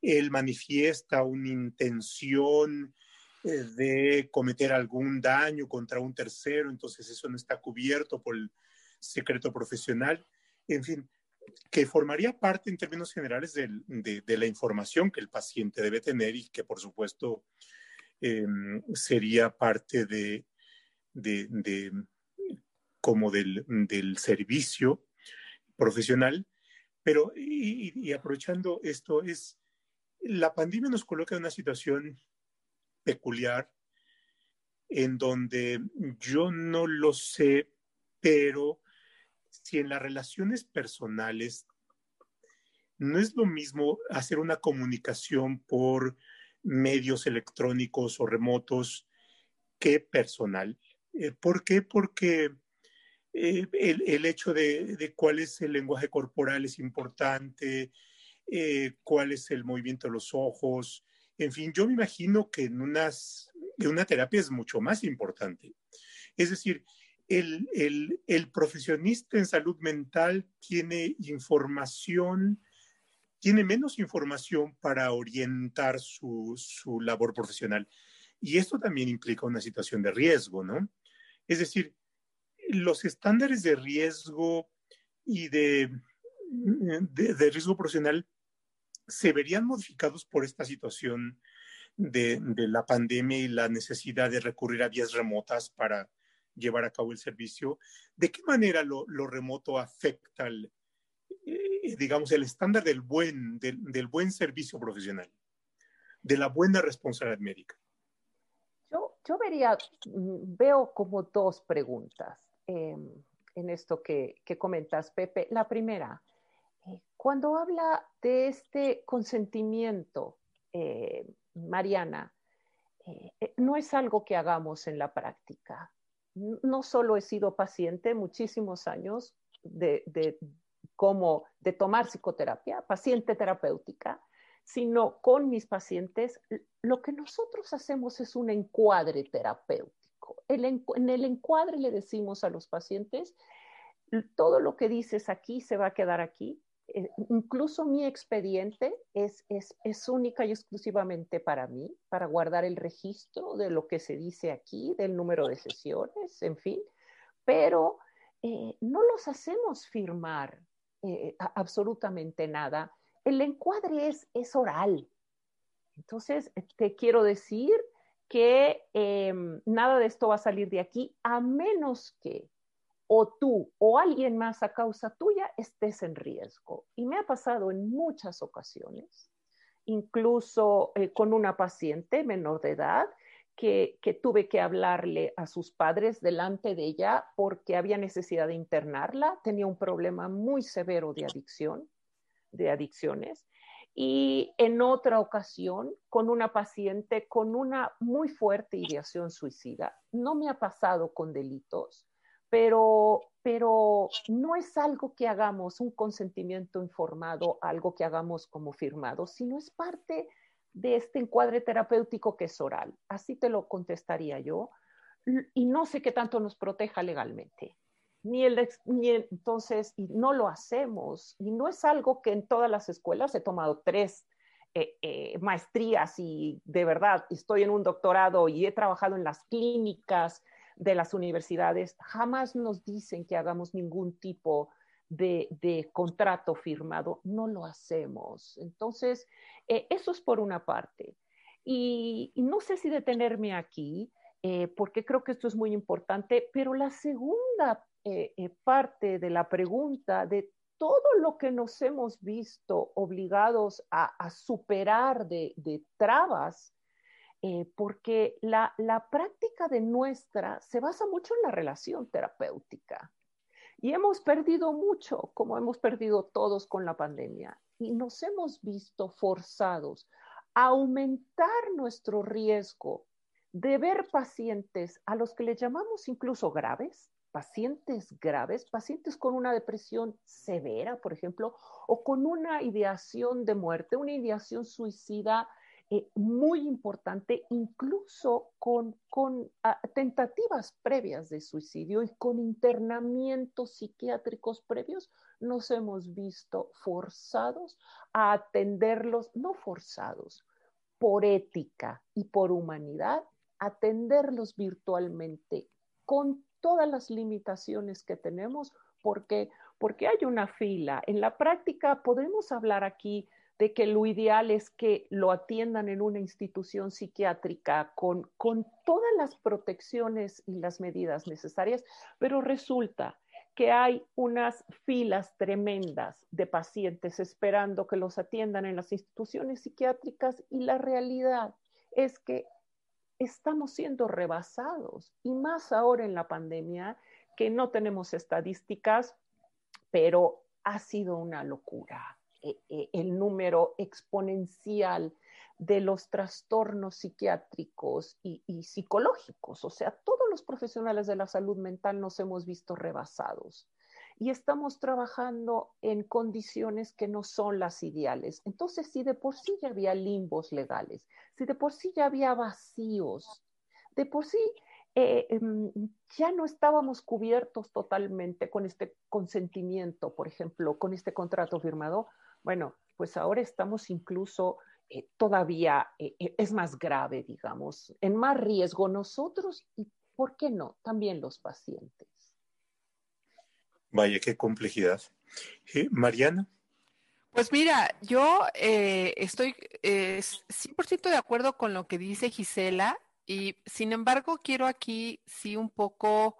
él manifiesta una intención de cometer algún daño contra un tercero, entonces eso no está cubierto por el secreto profesional. En fin, que formaría parte en términos generales de, de, la información que el paciente debe tener y que por supuesto em, sería parte de, de como del, del, servicio profesional. Pero, y, y, aprovechando esto, es la pandemia nos coloca en una situación peculiar en donde yo no lo sé, pero si en las relaciones personales no es lo mismo hacer una comunicación por medios electrónicos o remotos que personal. Eh, ¿Por qué? Porque eh, el, hecho de, cuál es el lenguaje corporal es importante, eh, cuál es el movimiento de los ojos, en fin, yo me imagino que en, unas, en una terapia es mucho más importante. Es decir, el, el, profesionista en salud mental tiene información, tiene menos información para orientar su, su labor profesional. Y esto también implica una situación de riesgo, ¿no? Es decir, los estándares de riesgo y de, de, riesgo profesional se verían modificados por esta situación de, de, la pandemia y la necesidad de recurrir a vías remotas para llevar a cabo el servicio. ¿De qué manera lo, lo remoto afecta, el, eh, digamos, el estándar del buen, del, del, buen servicio profesional, de la buena responsabilidad médica? Yo, yo vería, mm, veo como dos preguntas. Em, en esto que, comentas, Pepe. La primera, eh, cuando habla de este consentimiento, eh, Mariana, eh, no es algo que hagamos en la práctica. No solo he sido paciente muchísimos años de, de, como de tomar psicoterapia, paciente terapéutica, sino con mis pacientes, lo que nosotros hacemos es un encuadre terapéutico en el encuadre le decimos a los pacientes, todo lo que dices aquí se va a quedar aquí. Eh, incluso mi expediente es, es, única y exclusivamente para mí, para guardar el registro de lo que se dice aquí, del número de sesiones, en fin, pero eh, no los hacemos firmar eh, absolutamente nada. El encuadre es, es oral. Entonces, te quiero decir que em, nada de esto va a salir de aquí a menos que o tú o alguien más a causa tuya estés en riesgo. Y me ha pasado en muchas ocasiones, incluso eh, con una paciente menor de edad, que, que, tuve que hablarle a sus padres delante de ella porque había necesidad de internarla, tenía un problema muy severo de adicción, de adicciones, y en otra ocasión con una paciente con una muy fuerte ideación suicida. No me ha pasado con delitos, pero, pero no es algo que hagamos, un consentimiento informado, algo que hagamos como firmado, sino es parte de este encuadre terapéutico que es oral. Así te lo contestaría yo. Y no sé qué tanto nos proteja legalmente ni el, ni entonces, y no lo hacemos, y no es algo que en todas las escuelas he tomado tres eh, eh, maestrías y de verdad estoy en un doctorado y he trabajado en las clínicas de las universidades, jamás nos dicen que hagamos ningún tipo de, de contrato firmado, no lo hacemos. Entonces, eh, eso es por una parte. Y, y, no sé si detenerme aquí, porque creo que esto es muy importante, pero la segunda eh, eh, parte de la pregunta de todo lo que nos hemos visto obligados a, superar de, trabas, eh, porque la, la, práctica de nuestra se basa mucho en la relación terapéutica. Y hemos perdido mucho, como hemos perdido todos con la pandemia, y nos hemos visto forzados a aumentar nuestro riesgo de ver pacientes a los que le llamamos incluso graves, pacientes graves, pacientes con una depresión severa, por ejemplo, o con una ideación de muerte, una ideación suicida eh, muy importante, incluso con, con ah, tentativas previas de suicidio y con internamientos psiquiátricos previos, nos hemos visto forzados a atenderlos, no forzados, por ética y por humanidad, atenderlos virtualmente con todas las limitaciones que tenemos. ¿Por qué? porque hay una fila. En la práctica podemos hablar aquí de que lo ideal es que lo atiendan en una institución psiquiátrica con, con todas las protecciones y las medidas necesarias, pero resulta que hay unas filas tremendas de pacientes esperando que los atiendan en las instituciones psiquiátricas y la realidad es que estamos siendo rebasados y más ahora en la pandemia que no tenemos estadísticas, pero ha sido una locura eh, eh, el número exponencial de los trastornos psiquiátricos y, psicológicos. O sea, todos los profesionales de la salud mental nos hemos visto rebasados y estamos trabajando en condiciones que no son las ideales. Entonces, si de por sí ya había limbos legales, si de por sí ya había vacíos, de por sí eh, em, ya no estábamos cubiertos totalmente con este consentimiento, por ejemplo, con este contrato firmado, bueno, pues ahora estamos incluso eh, todavía, eh, eh, es más grave, digamos, en más riesgo nosotros y, ¿por qué no? También los pacientes. Vaya, qué complejidad. Mariana. Pues mira, yo estoy 100% de acuerdo con lo que dice Gisela y sin embargo quiero aquí sí un poco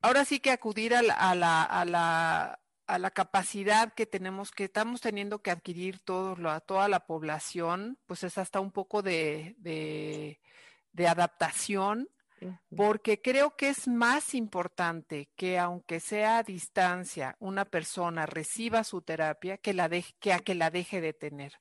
ahora sí que acudir a la, a la, a la, a la capacidad que tenemos, que estamos teniendo que adquirir todos, toda la población, pues es hasta un poco de, de adaptación porque creo que es más importante que aunque sea a distancia una persona reciba su terapia que, la que a que la deje de tener.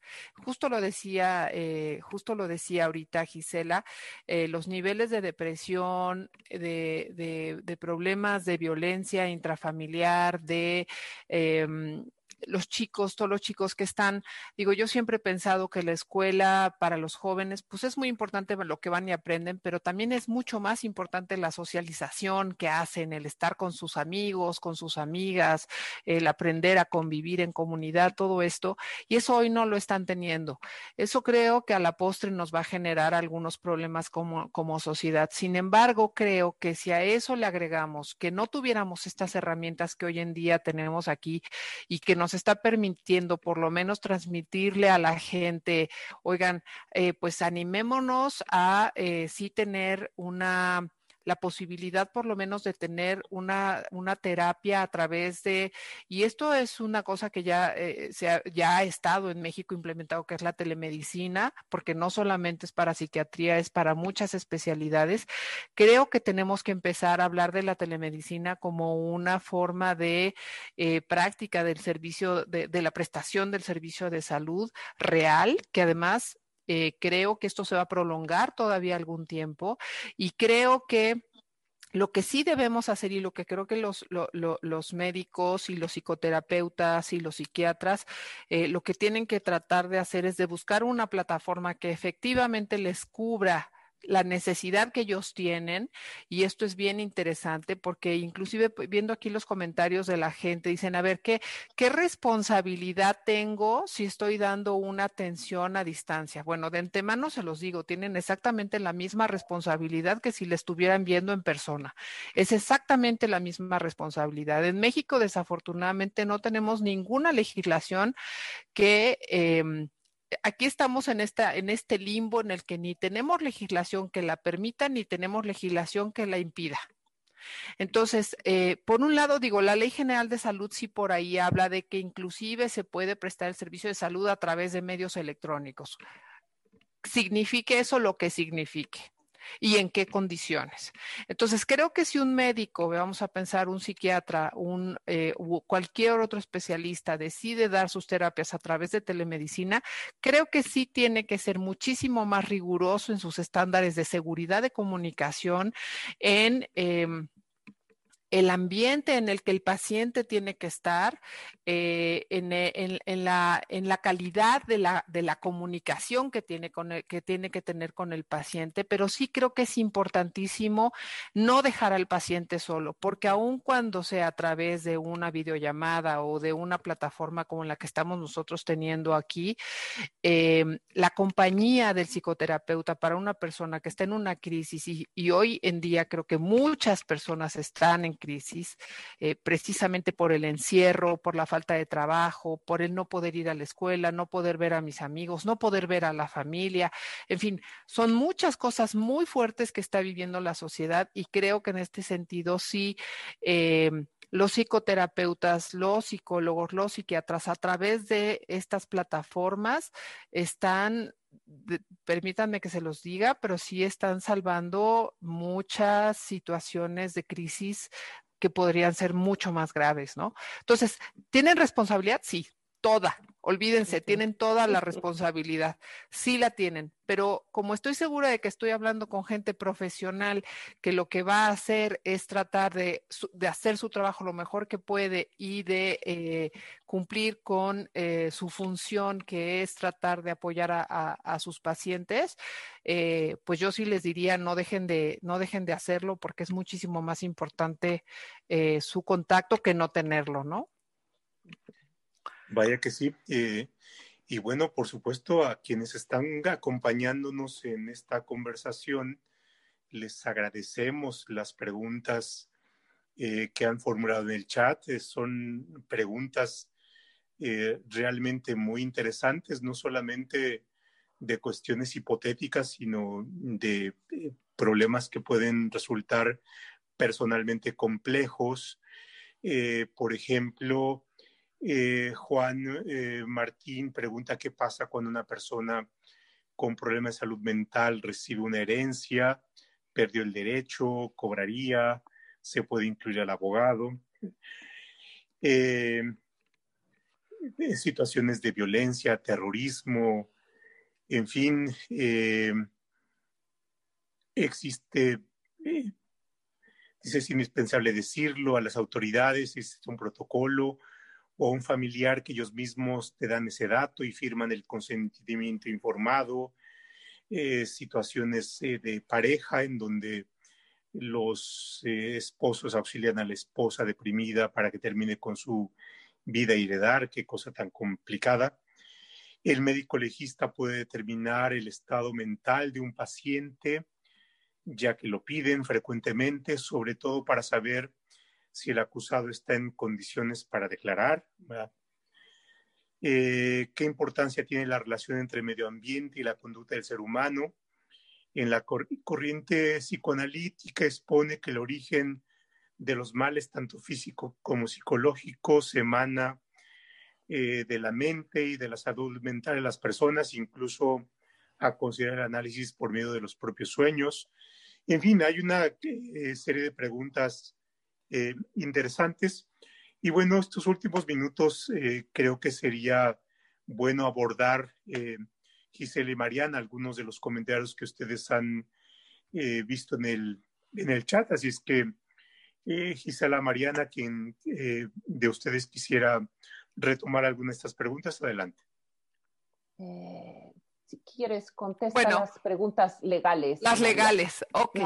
Justo lo decía, eh, justo lo decía ahorita Gisela, eh, los niveles de depresión, de, de, problemas de violencia intrafamiliar, de em, los chicos, todos los chicos que están, digo, yo siempre he pensado que la escuela para los jóvenes, pues es muy importante lo que van y aprenden, pero también es mucho más importante la socialización que hacen, el estar con sus amigos, con sus amigas, el aprender a convivir en comunidad, todo esto, y eso hoy no lo están teniendo. Eso creo que a la postre nos va a generar algunos problemas como, como sociedad. Sin embargo, creo que si a eso le agregamos que no tuviéramos estas herramientas que hoy en día tenemos aquí y que nos está permitiendo por lo menos transmitirle a la gente, oigan, eh, pues animémonos a eh, sí tener una la posibilidad por lo menos de tener una, una terapia a través de, y esto es una cosa que ya, eh, se ha, ya ha estado en México implementado, que es la telemedicina, porque no solamente es para psiquiatría, es para muchas especialidades. Creo que tenemos que empezar a hablar de la telemedicina como una forma de eh, práctica del servicio, de, de la prestación del servicio de salud real, que además eh, creo que esto se va a prolongar todavía algún tiempo y creo que lo que sí debemos hacer y lo que creo que los, los médicos y los psicoterapeutas y los psiquiatras eh, lo que tienen que tratar de hacer es de buscar una plataforma que efectivamente les cubra la necesidad que ellos tienen y esto es bien interesante porque inclusive viendo aquí los comentarios de la gente dicen, a ver, ¿qué, qué responsabilidad tengo si estoy dando una atención a distancia? Bueno, de antemano se los digo, tienen exactamente la misma responsabilidad que si le estuvieran viendo en persona. Es exactamente la misma responsabilidad. En México, desafortunadamente, no tenemos ninguna legislación que... Eh, aquí estamos en, esta, en este limbo en el que ni tenemos legislación que la permita, ni tenemos legislación que la impida. Entonces, eh, por un lado, digo, la Ley General de Salud sí por ahí habla de que inclusive se puede prestar el servicio de salud a través de medios electrónicos. Signifique eso lo que signifique y en qué condiciones. Entonces, creo que si un médico, vamos a pensar un psiquiatra, un, eh, cualquier otro especialista decide dar sus terapias a través de telemedicina, creo que sí tiene que ser muchísimo más riguroso en sus estándares de seguridad de comunicación, en... Em, el ambiente en el que el paciente tiene que estar, eh, en, en, la, en, la, calidad de la, de la comunicación que tiene, con el, que tiene que tener con el paciente, pero sí creo que es importantísimo no dejar al paciente solo, porque aun cuando sea a través de una videollamada o de una plataforma como la que estamos nosotros teniendo aquí, eh, la compañía del psicoterapeuta para una persona que está en una crisis y, y hoy en día creo que muchas personas están en crisis, eh, precisamente por el encierro, por la falta de trabajo, por el no poder ir a la escuela, no poder ver a mis amigos, no poder ver a la familia, en fin, son muchas cosas muy fuertes que está viviendo la sociedad y creo que en este sentido sí. Eh, los psicoterapeutas, los psicólogos, los psiquiatras, a través de estas plataformas, están permítanme que se los diga, pero sí están salvando muchas situaciones de crisis que podrían ser mucho más graves, ¿no? Entonces, ¿tienen responsabilidad? Sí, toda, olvídense, tienen toda la responsabilidad, sí la tienen, pero como estoy segura de que estoy hablando con gente profesional que lo que va a hacer es tratar de, hacer su trabajo lo mejor que puede y de eh, cumplir con eh, su función, que es tratar de apoyar a, sus pacientes, eh, pues yo sí les diría no dejen de, no dejen de hacerlo porque es muchísimo más importante su contacto que no tenerlo, ¿no? Vaya que sí. Eh, y bueno, por supuesto, a quienes están acompañándonos en esta conversación, les agradecemos las preguntas eh, que han formulado en el chat. Eh, son preguntas realmente muy interesantes, no solamente de cuestiones hipotéticas, sino de problemas que pueden resultar personalmente complejos. por ejemplo, eh, Juan eh, Martín pregunta qué pasa cuando una persona con problemas de salud mental recibe una herencia, perdió el derecho, cobraría, se puede incluir al abogado. Eh, situaciones de violencia, terrorismo, en fin, existe, dice, es indispensable decirlo a las autoridades, es un protocolo o un familiar que ellos mismos te dan ese dato y firman el consentimiento informado, eh, situaciones eh, de pareja en donde los eh, esposos auxilian a la esposa deprimida para que termine con su vida y heredar, qué cosa tan complicada. El médico legista puede determinar el estado mental de un paciente, ya que lo piden frecuentemente, sobre todo para saber si el acusado está en condiciones para declarar. Eh, ¿Qué importancia tiene la relación entre medio ambiente y la conducta del ser humano? En la corriente psicoanalítica expone que el origen de los males, tanto físicos como psicológicos, emana eh, de la mente y de la salud mental de las personas, incluso a considerar el análisis por medio de los propios sueños. En fin, hay una eh, serie de preguntas eh, interesantes. Y bueno, estos últimos minutos eh, creo que sería bueno abordar, eh, y Mariana, algunos de los comentarios que ustedes han visto en el, en el chat. Así es que, Gisela, Mariana, quien de ustedes quisiera retomar alguna de estas preguntas, adelante si quieres, contesta las preguntas legales. Las legales, ok.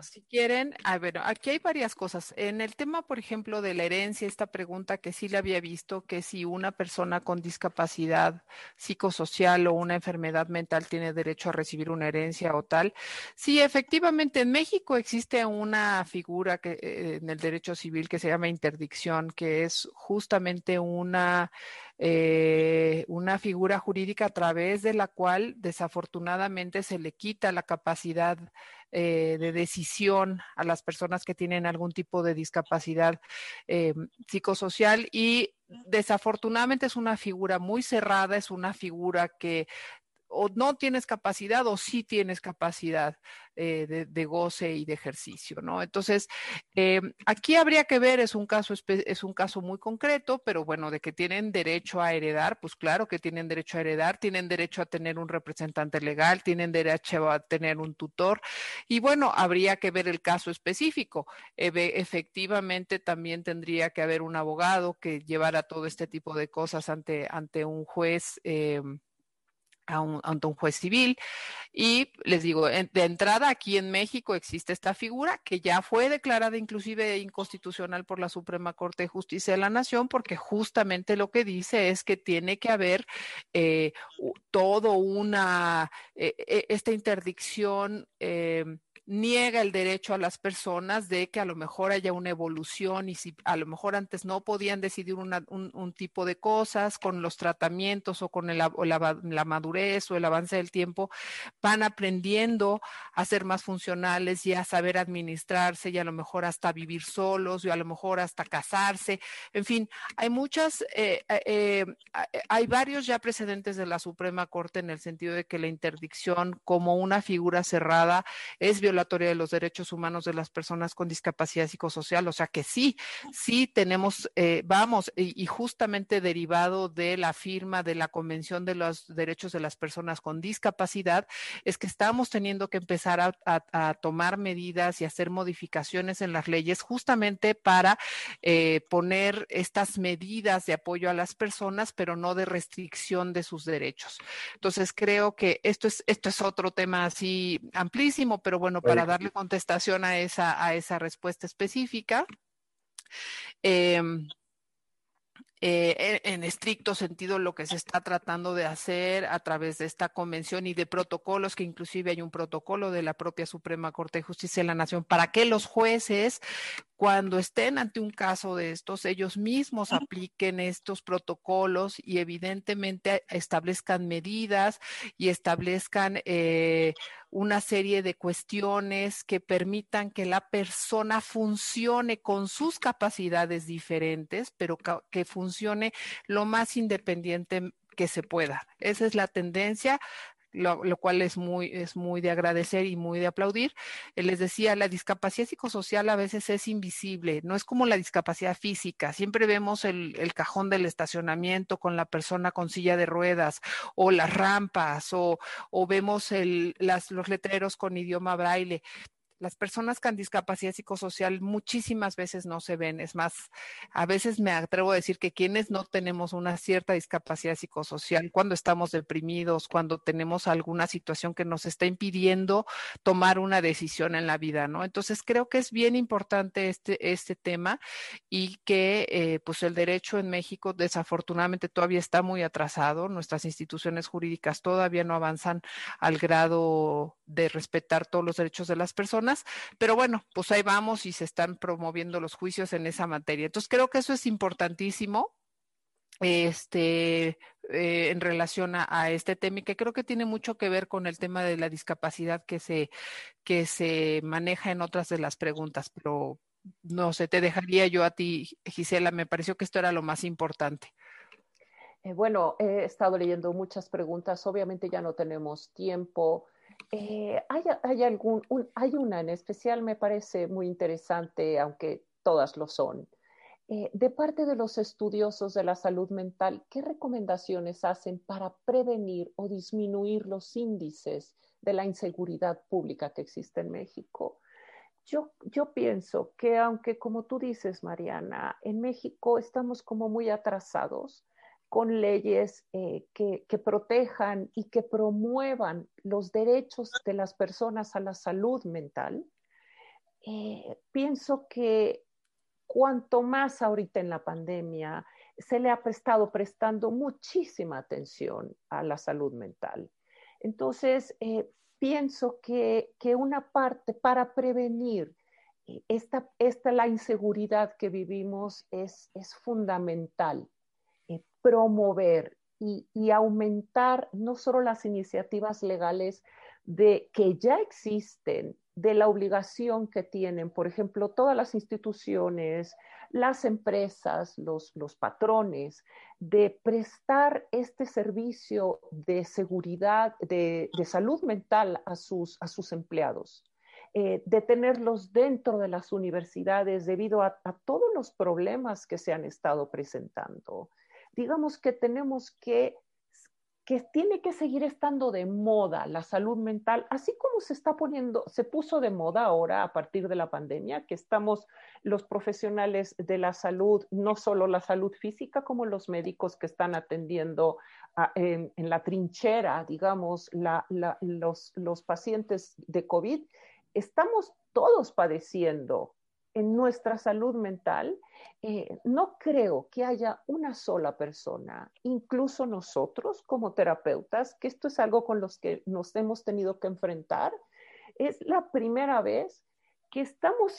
si quieren, a ver, aquí hay varias cosas. En el tema, por ejemplo, de la herencia, esta pregunta que sí le había visto, que si una persona con discapacidad psicosocial o una enfermedad mental tiene derecho a recibir una herencia o tal. Sí, efectivamente, en México existe una figura que, eh, en el derecho civil que se llama interdicción, que es justamente una eh, una figura jurídica a través de la cual desafortunadamente se le quita la capacidad eh, de decisión a las personas que tienen algún tipo de discapacidad eh, psicosocial. Y desafortunadamente es una figura muy cerrada, es una figura que o no tienes capacidad o sí tienes capacidad eh, de, goce y de ejercicio, ¿no? Entonces, eh, aquí habría que ver, es un, caso, es un caso muy concreto, pero bueno, de que tienen derecho a heredar, pues claro que tienen derecho a heredar, tienen derecho a tener un representante legal, tienen derecho a tener un tutor y bueno, habría que ver el caso específico. efectivamente, también tendría que haber un abogado que llevara todo este tipo de cosas ante, ante un juez. Eh, ante un juez civil. Y les digo, de entrada aquí en México existe esta figura que ya fue declarada inclusive inconstitucional por la Suprema Corte de Justicia de la Nación porque justamente lo que dice es que tiene que haber eh, todo una, eh, eh, esta interdicción niega el derecho a las personas de que a lo mejor haya una evolución y si a lo mejor antes no podían decidir un, tipo de cosas con los tratamientos o con la, madurez o el avance del tiempo, van aprendiendo a ser más funcionales y a saber administrarse y a lo mejor hasta vivir solos y a lo mejor hasta casarse. En fin, hay muchas, eh, eh, eh, hay varios ya precedentes de la Suprema Corte en el sentido de que la interdicción como una figura cerrada es de los derechos humanos de las personas con discapacidad psicosocial. O sea que sí, sí tenemos, eh, vamos, y, justamente derivado de la firma de la Convención de los Derechos de las Personas con Discapacidad, es que estamos teniendo que empezar a, tomar medidas y hacer modificaciones en las leyes justamente para eh, poner estas medidas de apoyo a las personas, pero no de restricción de sus derechos. Entonces creo que esto es, esto es otro tema así amplísimo, pero bueno, para darle contestación a esa, a esa respuesta específica. Em, eh, en, estricto sentido lo que se está tratando de hacer a través de esta convención y de protocolos, que inclusive hay un protocolo de la propia Suprema Corte de Justicia de la Nación, para que los jueces cuando estén ante un caso de estos, ellos mismos apliquen estos protocolos y evidentemente establezcan medidas y establezcan eh, una serie de cuestiones que permitan que la persona funcione con sus capacidades diferentes, pero que funcione lo más independiente que se pueda. Esa es la tendencia lo, cual es muy, es muy de agradecer y muy de aplaudir. Eh, les decía, la discapacidad psicosocial a veces es invisible, no es como la discapacidad física. Siempre vemos el, cajón del estacionamiento con la persona con silla de ruedas o las rampas o, vemos los letreros con idioma braille las personas con discapacidad psicosocial muchísimas veces no se ven. Es más, a veces me atrevo a decir que quienes no tenemos una cierta discapacidad psicosocial, cuando estamos deprimidos, cuando tenemos alguna situación que nos está impidiendo tomar una decisión en la vida, ¿no? Entonces creo que es bien importante este, este tema y que eh, pues el derecho en México desafortunadamente todavía está muy atrasado. Nuestras instituciones jurídicas todavía no avanzan al grado de respetar todos los derechos de las personas, pero bueno, pues ahí vamos y se están promoviendo los juicios en esa materia. Entonces creo que eso es importantísimo este, eh, en relación a, este tema y que creo que tiene mucho que ver con el tema de la discapacidad que se, que se maneja en otras de las preguntas, pero no sé, te dejaría yo a ti, Gisela, me pareció que esto era lo más importante. Eh, bueno, he estado leyendo muchas preguntas, obviamente ya no tenemos tiempo. Eh, hay, algún, hay una en especial, me parece muy interesante, aunque todas lo son. Eh, de parte de los estudiosos de la salud mental, ¿qué recomendaciones hacen para prevenir o disminuir los índices de la inseguridad pública que existe en México? Yo, yo pienso que aunque, como tú dices, Mariana, en México estamos como muy atrasados, con leyes eh, que, protejan y que promuevan los derechos de las personas a la salud mental, eh, pienso que cuanto más ahorita en la pandemia se le ha prestado prestando muchísima atención a la salud mental. Entonces, eh, pienso que, una parte para prevenir esta, esta, la inseguridad que vivimos es, es fundamental promover y, aumentar no solo las iniciativas legales de que ya existen, de la obligación que tienen, por ejemplo, todas las instituciones, las empresas, los, los patrones, de prestar este servicio de seguridad, de, de salud mental a sus, a sus empleados. Eh, de tenerlos dentro de las universidades debido a, todos los problemas que se han estado presentando. Digamos que tenemos que que tiene que seguir estando de moda la salud mental, así como se está poniendo, se puso de moda ahora a partir de la pandemia, que estamos los profesionales de la salud, no solo la salud física, como los médicos que están atendiendo a, en, la trinchera, digamos, la, la, los, los pacientes de COVID, estamos todos padeciendo en nuestra salud mental, eh, no creo que haya una sola persona, incluso nosotros como terapeutas, que esto es algo con los que nos hemos tenido que enfrentar, es la primera vez que estamos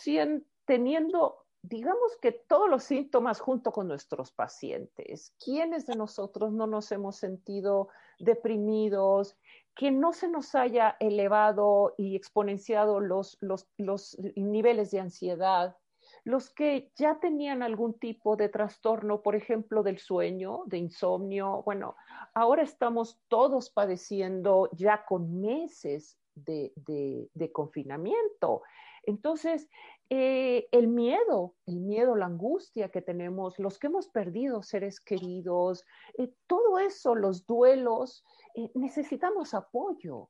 teniendo, digamos que todos los síntomas junto con nuestros pacientes. ¿Quiénes de nosotros no nos hemos sentido deprimidos, que no se nos haya elevado y exponenciado los, los, los, niveles de ansiedad, los que ya tenían algún tipo de trastorno, por ejemplo, del sueño, de insomnio, bueno, ahora estamos todos padeciendo ya con meses de, confinamiento. Entonces, eh, el miedo, el miedo, la angustia que tenemos, los que hemos perdido seres queridos, eh, todo eso, los duelos, eh, necesitamos apoyo.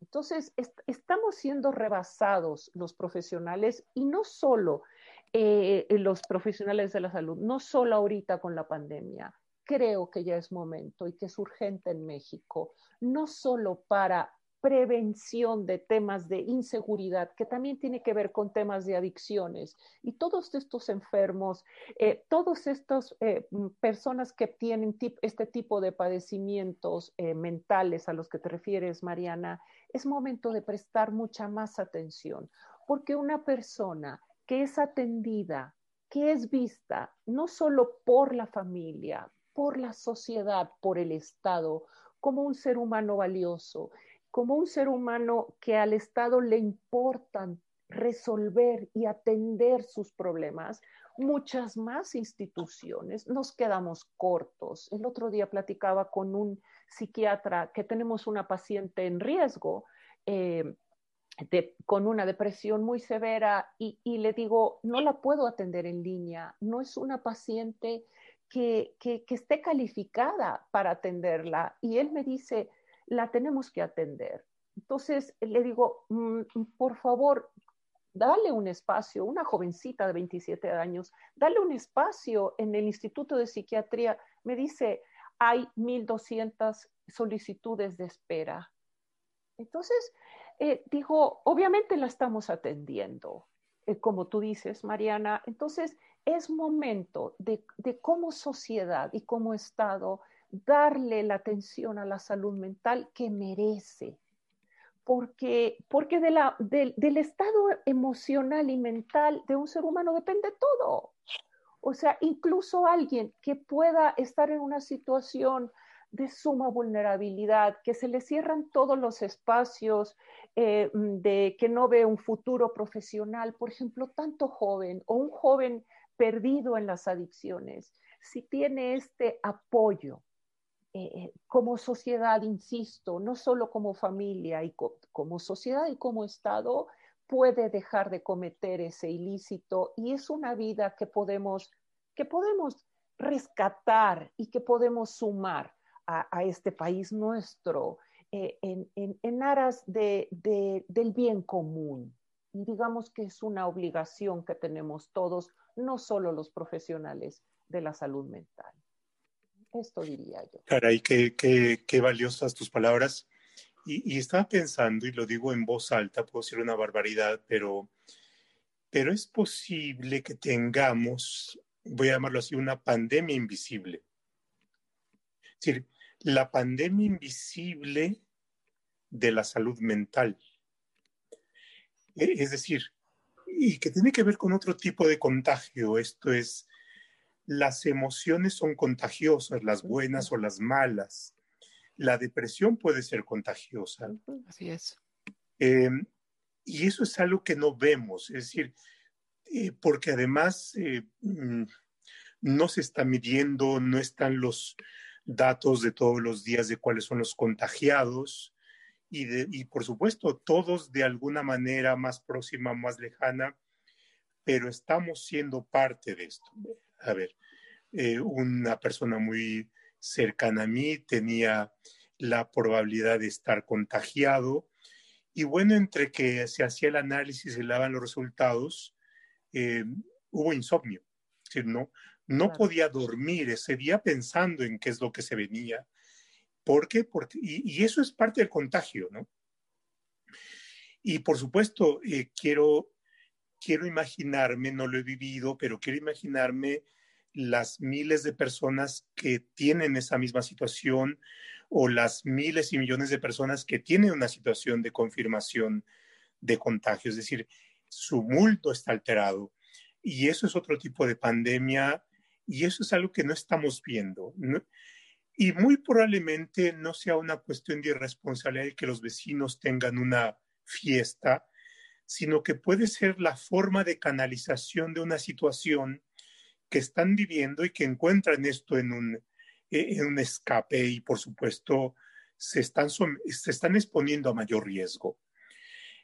Entonces, est estamos siendo rebasados los profesionales y no solo eh, los profesionales de la salud, no solo ahorita con la pandemia. Creo que ya es momento y que es urgente en México, no solo para prevención de temas de inseguridad, que también tiene que ver con temas de adicciones. Y todos estos enfermos, eh, todas estas eh, personas que tienen este tipo de padecimientos eh, mentales a los que te refieres, Mariana, es momento de prestar mucha más atención, porque una persona que es atendida, que es vista no solo por la familia, por la sociedad, por el Estado, como un ser humano valioso, como un ser humano que al Estado le importan resolver y atender sus problemas, muchas más instituciones nos quedamos cortos. El otro día platicaba con un psiquiatra que tenemos una paciente en riesgo eh, con una depresión muy severa y, le digo, no la puedo atender en línea, no es una paciente que, que esté calificada para atenderla. Y él me dice, la tenemos que atender. Entonces le digo, mm, por favor, dale un espacio, una jovencita de 27 años, dale un espacio en el Instituto de Psiquiatría. Me dice, hay 1.200 solicitudes de espera. Entonces, eh, digo, obviamente la estamos atendiendo, eh, como tú dices, Mariana. Entonces, es momento de, de como sociedad y como Estado darle la atención a la salud mental que merece. Porque, porque de la, de, del estado emocional y mental de un ser humano depende todo. O sea, incluso alguien que pueda estar en una situación de suma vulnerabilidad, que se le cierran todos los espacios, eh, de que no ve un futuro profesional, por ejemplo, tanto joven o un joven perdido en las adicciones, si tiene este apoyo eh, como sociedad, insisto, no solo como familia y co como sociedad y como Estado, puede dejar de cometer ese ilícito y es una vida que podemos, que podemos rescatar y que podemos sumar a, a este país nuestro eh, en, en, en, aras de, de, del bien común. Y digamos que es una obligación que tenemos todos, no solo los profesionales de la salud mental. Esto diría yo. Caray, qué, qué, qué valiosas tus palabras. Y, estaba pensando, y lo digo en voz alta, puedo decir una barbaridad, pero, pero es posible que tengamos, voy a llamarlo así, una pandemia invisible. Es decir, la pandemia invisible de la salud mental. E, es decir, y que tiene que ver con otro tipo de contagio. Esto es las emociones son contagiosas, las buenas o las malas. La depresión puede ser contagiosa. Así es. Eh, y eso es algo que no vemos, es decir, eh, porque además mm, no se está midiendo, no están los datos de todos los días de cuáles son los contagiados y, y por supuesto todos de alguna manera más próxima, más lejana, pero estamos siendo parte de esto. A ver, eh, una persona muy cercana a mí tenía la probabilidad de estar contagiado y bueno, entre que se hacía el análisis y se daban los resultados, eh, hubo insomnio. Es decir, no, no podía dormir ese día pensando en qué es lo que se venía. ¿Por qué? Porque, y, eso es parte del contagio, ¿no? Y por supuesto, eh, quiero, quiero imaginarme, no lo he vivido, pero quiero imaginarme las miles de personas que tienen esa misma situación o las miles y millones de personas que tienen una situación de confirmación de contagio. Es decir, su multo está alterado. Y eso es otro tipo de pandemia y eso es algo que no estamos viendo. Y muy probablemente no sea una cuestión de irresponsabilidad que los vecinos tengan una fiesta, sino que puede ser la forma de canalización de una situación que están viviendo y que encuentran esto en un, e, en un escape y por supuesto se están, se están exponiendo a mayor riesgo.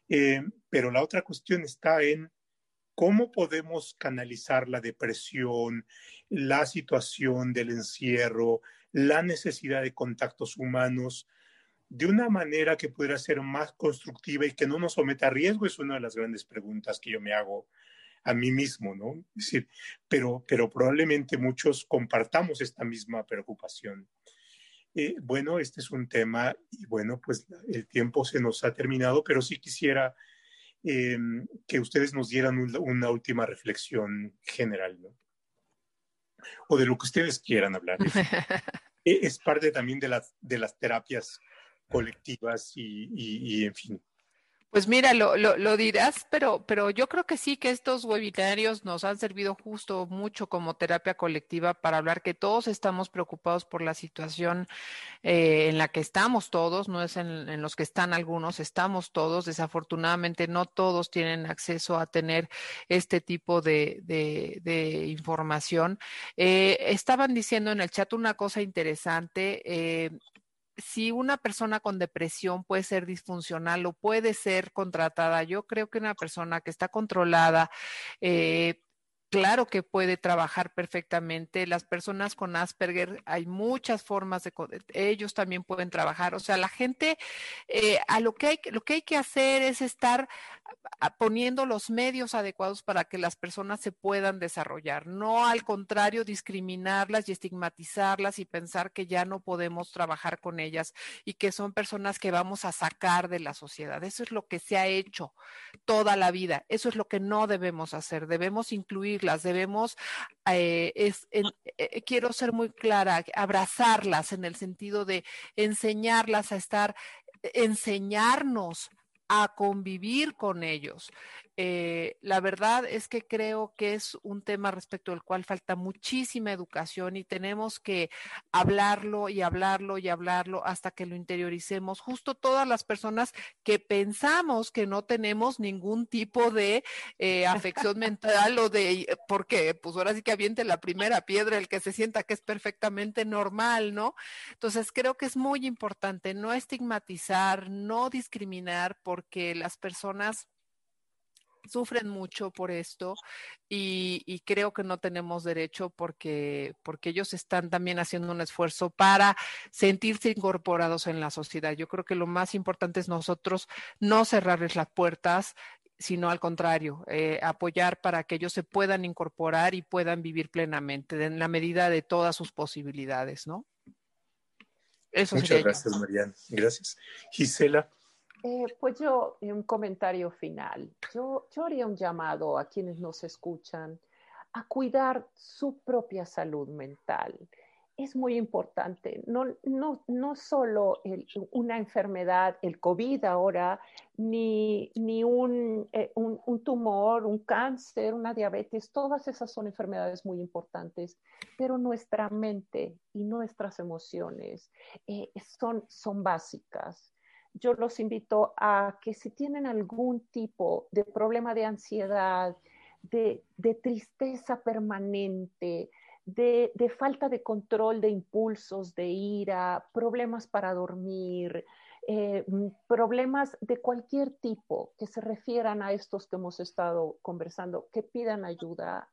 Eh, pero la otra cuestión está en cómo podemos canalizar la depresión, la situación del encierro, la necesidad de contactos humanos de una manera que pudiera ser más constructiva y que no nos someta a riesgo, es una de las grandes preguntas que yo me hago a mí mismo, ¿no? Es decir, pero, pero probablemente muchos compartamos esta misma preocupación. Eh, bueno, este es un tema y bueno, pues el tiempo se nos ha terminado, pero sí quisiera eh, que ustedes nos dieran una última reflexión general, ¿no? O de lo que ustedes quieran hablar. E, es parte también de las, de las terapias colectivas y, y en fin, pues mira, lo, lo, dirás, pero, pero yo creo que sí que estos webinarios nos han servido justo mucho como terapia colectiva para hablar que todos estamos preocupados por la situación eh, en la que estamos todos, no es en, en, los que están algunos, estamos todos. Desafortunadamente no todos tienen acceso a tener este tipo de, de, de información. Eh, estaban diciendo en el chat una cosa interesante. Eh, si una persona con depresión puede ser disfuncional o puede ser contratada, yo creo que una persona que está controlada, eh, claro que puede trabajar perfectamente. Las personas con Asperger, hay muchas formas de, ellos también pueden trabajar. O sea, la gente, eh, a lo que hay, lo que hay que hacer es estar poniendo los medios adecuados para que las personas se puedan desarrollar. No al contrario, discriminarlas y estigmatizarlas y pensar que ya no podemos trabajar con ellas y que son personas que vamos a sacar de la sociedad. Eso es lo que se ha hecho toda la vida. Eso es lo que no debemos hacer. Debemos incluir debemos, eh, es, eh, quiero ser muy clara, abrazarlas en el sentido de enseñarlas a estar, enseñarnos a convivir con ellos. Eh, la verdad es que creo que es un tema respecto al cual falta muchísima educación y tenemos que hablarlo y hablarlo y hablarlo hasta que lo interioricemos. Justo todas las personas que pensamos que no tenemos ningún tipo de eh, afección mental o de, porque pues ahora sí que aviente la primera piedra el que se sienta que es perfectamente normal, ¿no? Entonces creo que es muy importante no estigmatizar, no discriminar, porque las personas sufren mucho por esto y, creo que no tenemos derecho porque, porque ellos están también haciendo un esfuerzo para sentirse incorporados en la sociedad. Yo creo que lo más importante es nosotros no cerrarles las puertas, sino al contrario, eh, apoyar para que ellos se puedan incorporar y puedan vivir plenamente en la medida de todas sus posibilidades, ¿no? Eso Muchas gracias, Mariana. Gracias. Gisela. Eh, pues yo, un comentario final. Yo, yo haría un llamado a quienes nos escuchan a cuidar su propia salud mental. Es muy importante, no, no, no solo una enfermedad, el COVID ahora, ni, ni un, eh, un, un, tumor, un cáncer, una diabetes, todas esas son enfermedades muy importantes, pero nuestra mente y nuestras emociones eh, son, son básicas yo los invito a que si tienen algún tipo de problema de ansiedad, de, tristeza permanente, de, falta de control de impulsos, de ira, problemas para dormir, eh, problemas de cualquier tipo que se refieran a estos que hemos estado conversando, que pidan ayuda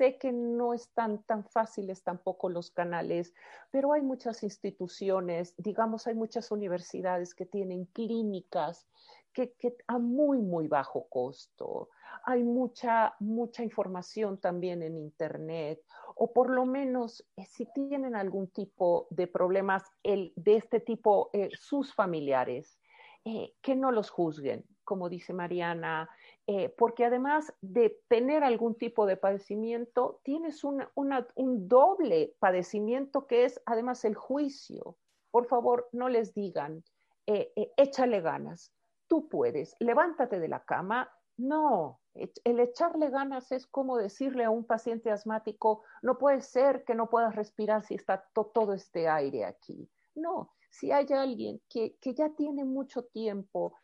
Sé que no están tan fáciles tampoco los canales, pero hay muchas instituciones, digamos, hay muchas universidades que tienen clínicas que, a muy, muy bajo costo. Hay mucha, mucha información también en Internet, o por lo menos eh, si tienen algún tipo de problemas de este tipo, eh, sus familiares, eh, que no los juzguen, como dice Mariana, eh, porque además de tener algún tipo de padecimiento, tienes un doble padecimiento que es además el juicio. Por favor, no les digan, eh, eh, échale ganas, tú puedes, levántate de la cama. No, el echarle ganas es como decirle a un paciente asmático, no puede ser que no puedas respirar si está todo este aire aquí. No, si hay alguien que ya tiene mucho tiempo,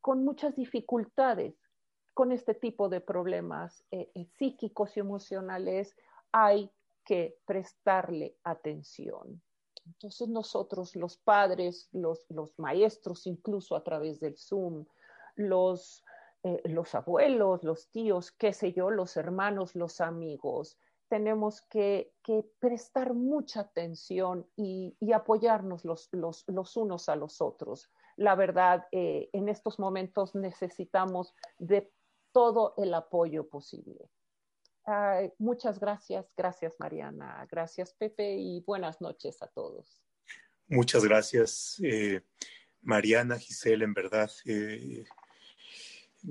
con muchas dificultades, con este tipo de problemas eh, eh, psíquicos y emocionales hay que prestarle atención. Entonces nosotros, los padres, los, maestros, incluso a través del Zoom, los, eh, los abuelos, los tíos, qué sé yo, los hermanos, los amigos, tenemos que, prestar mucha atención y, apoyarnos los, los, unos a los otros. La verdad, en estos momentos necesitamos de todo el apoyo posible. muchas gracias, gracias Mariana, gracias Pepe y buenas noches a todos. Muchas gracias eh, Mariana, Giselle, en verdad eh,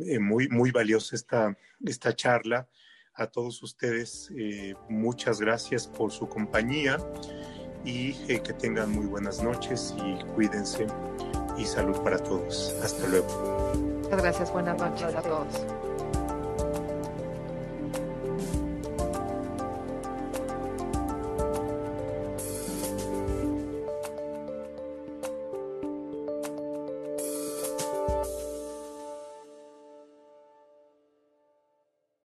eh, muy, muy valiosa esta, esta charla. A todos ustedes, muchas gracias por su compañía y que tengan muy buenas noches y cuídense y salud para todos. Hasta luego. Muchas gracias, buenas noches a todos.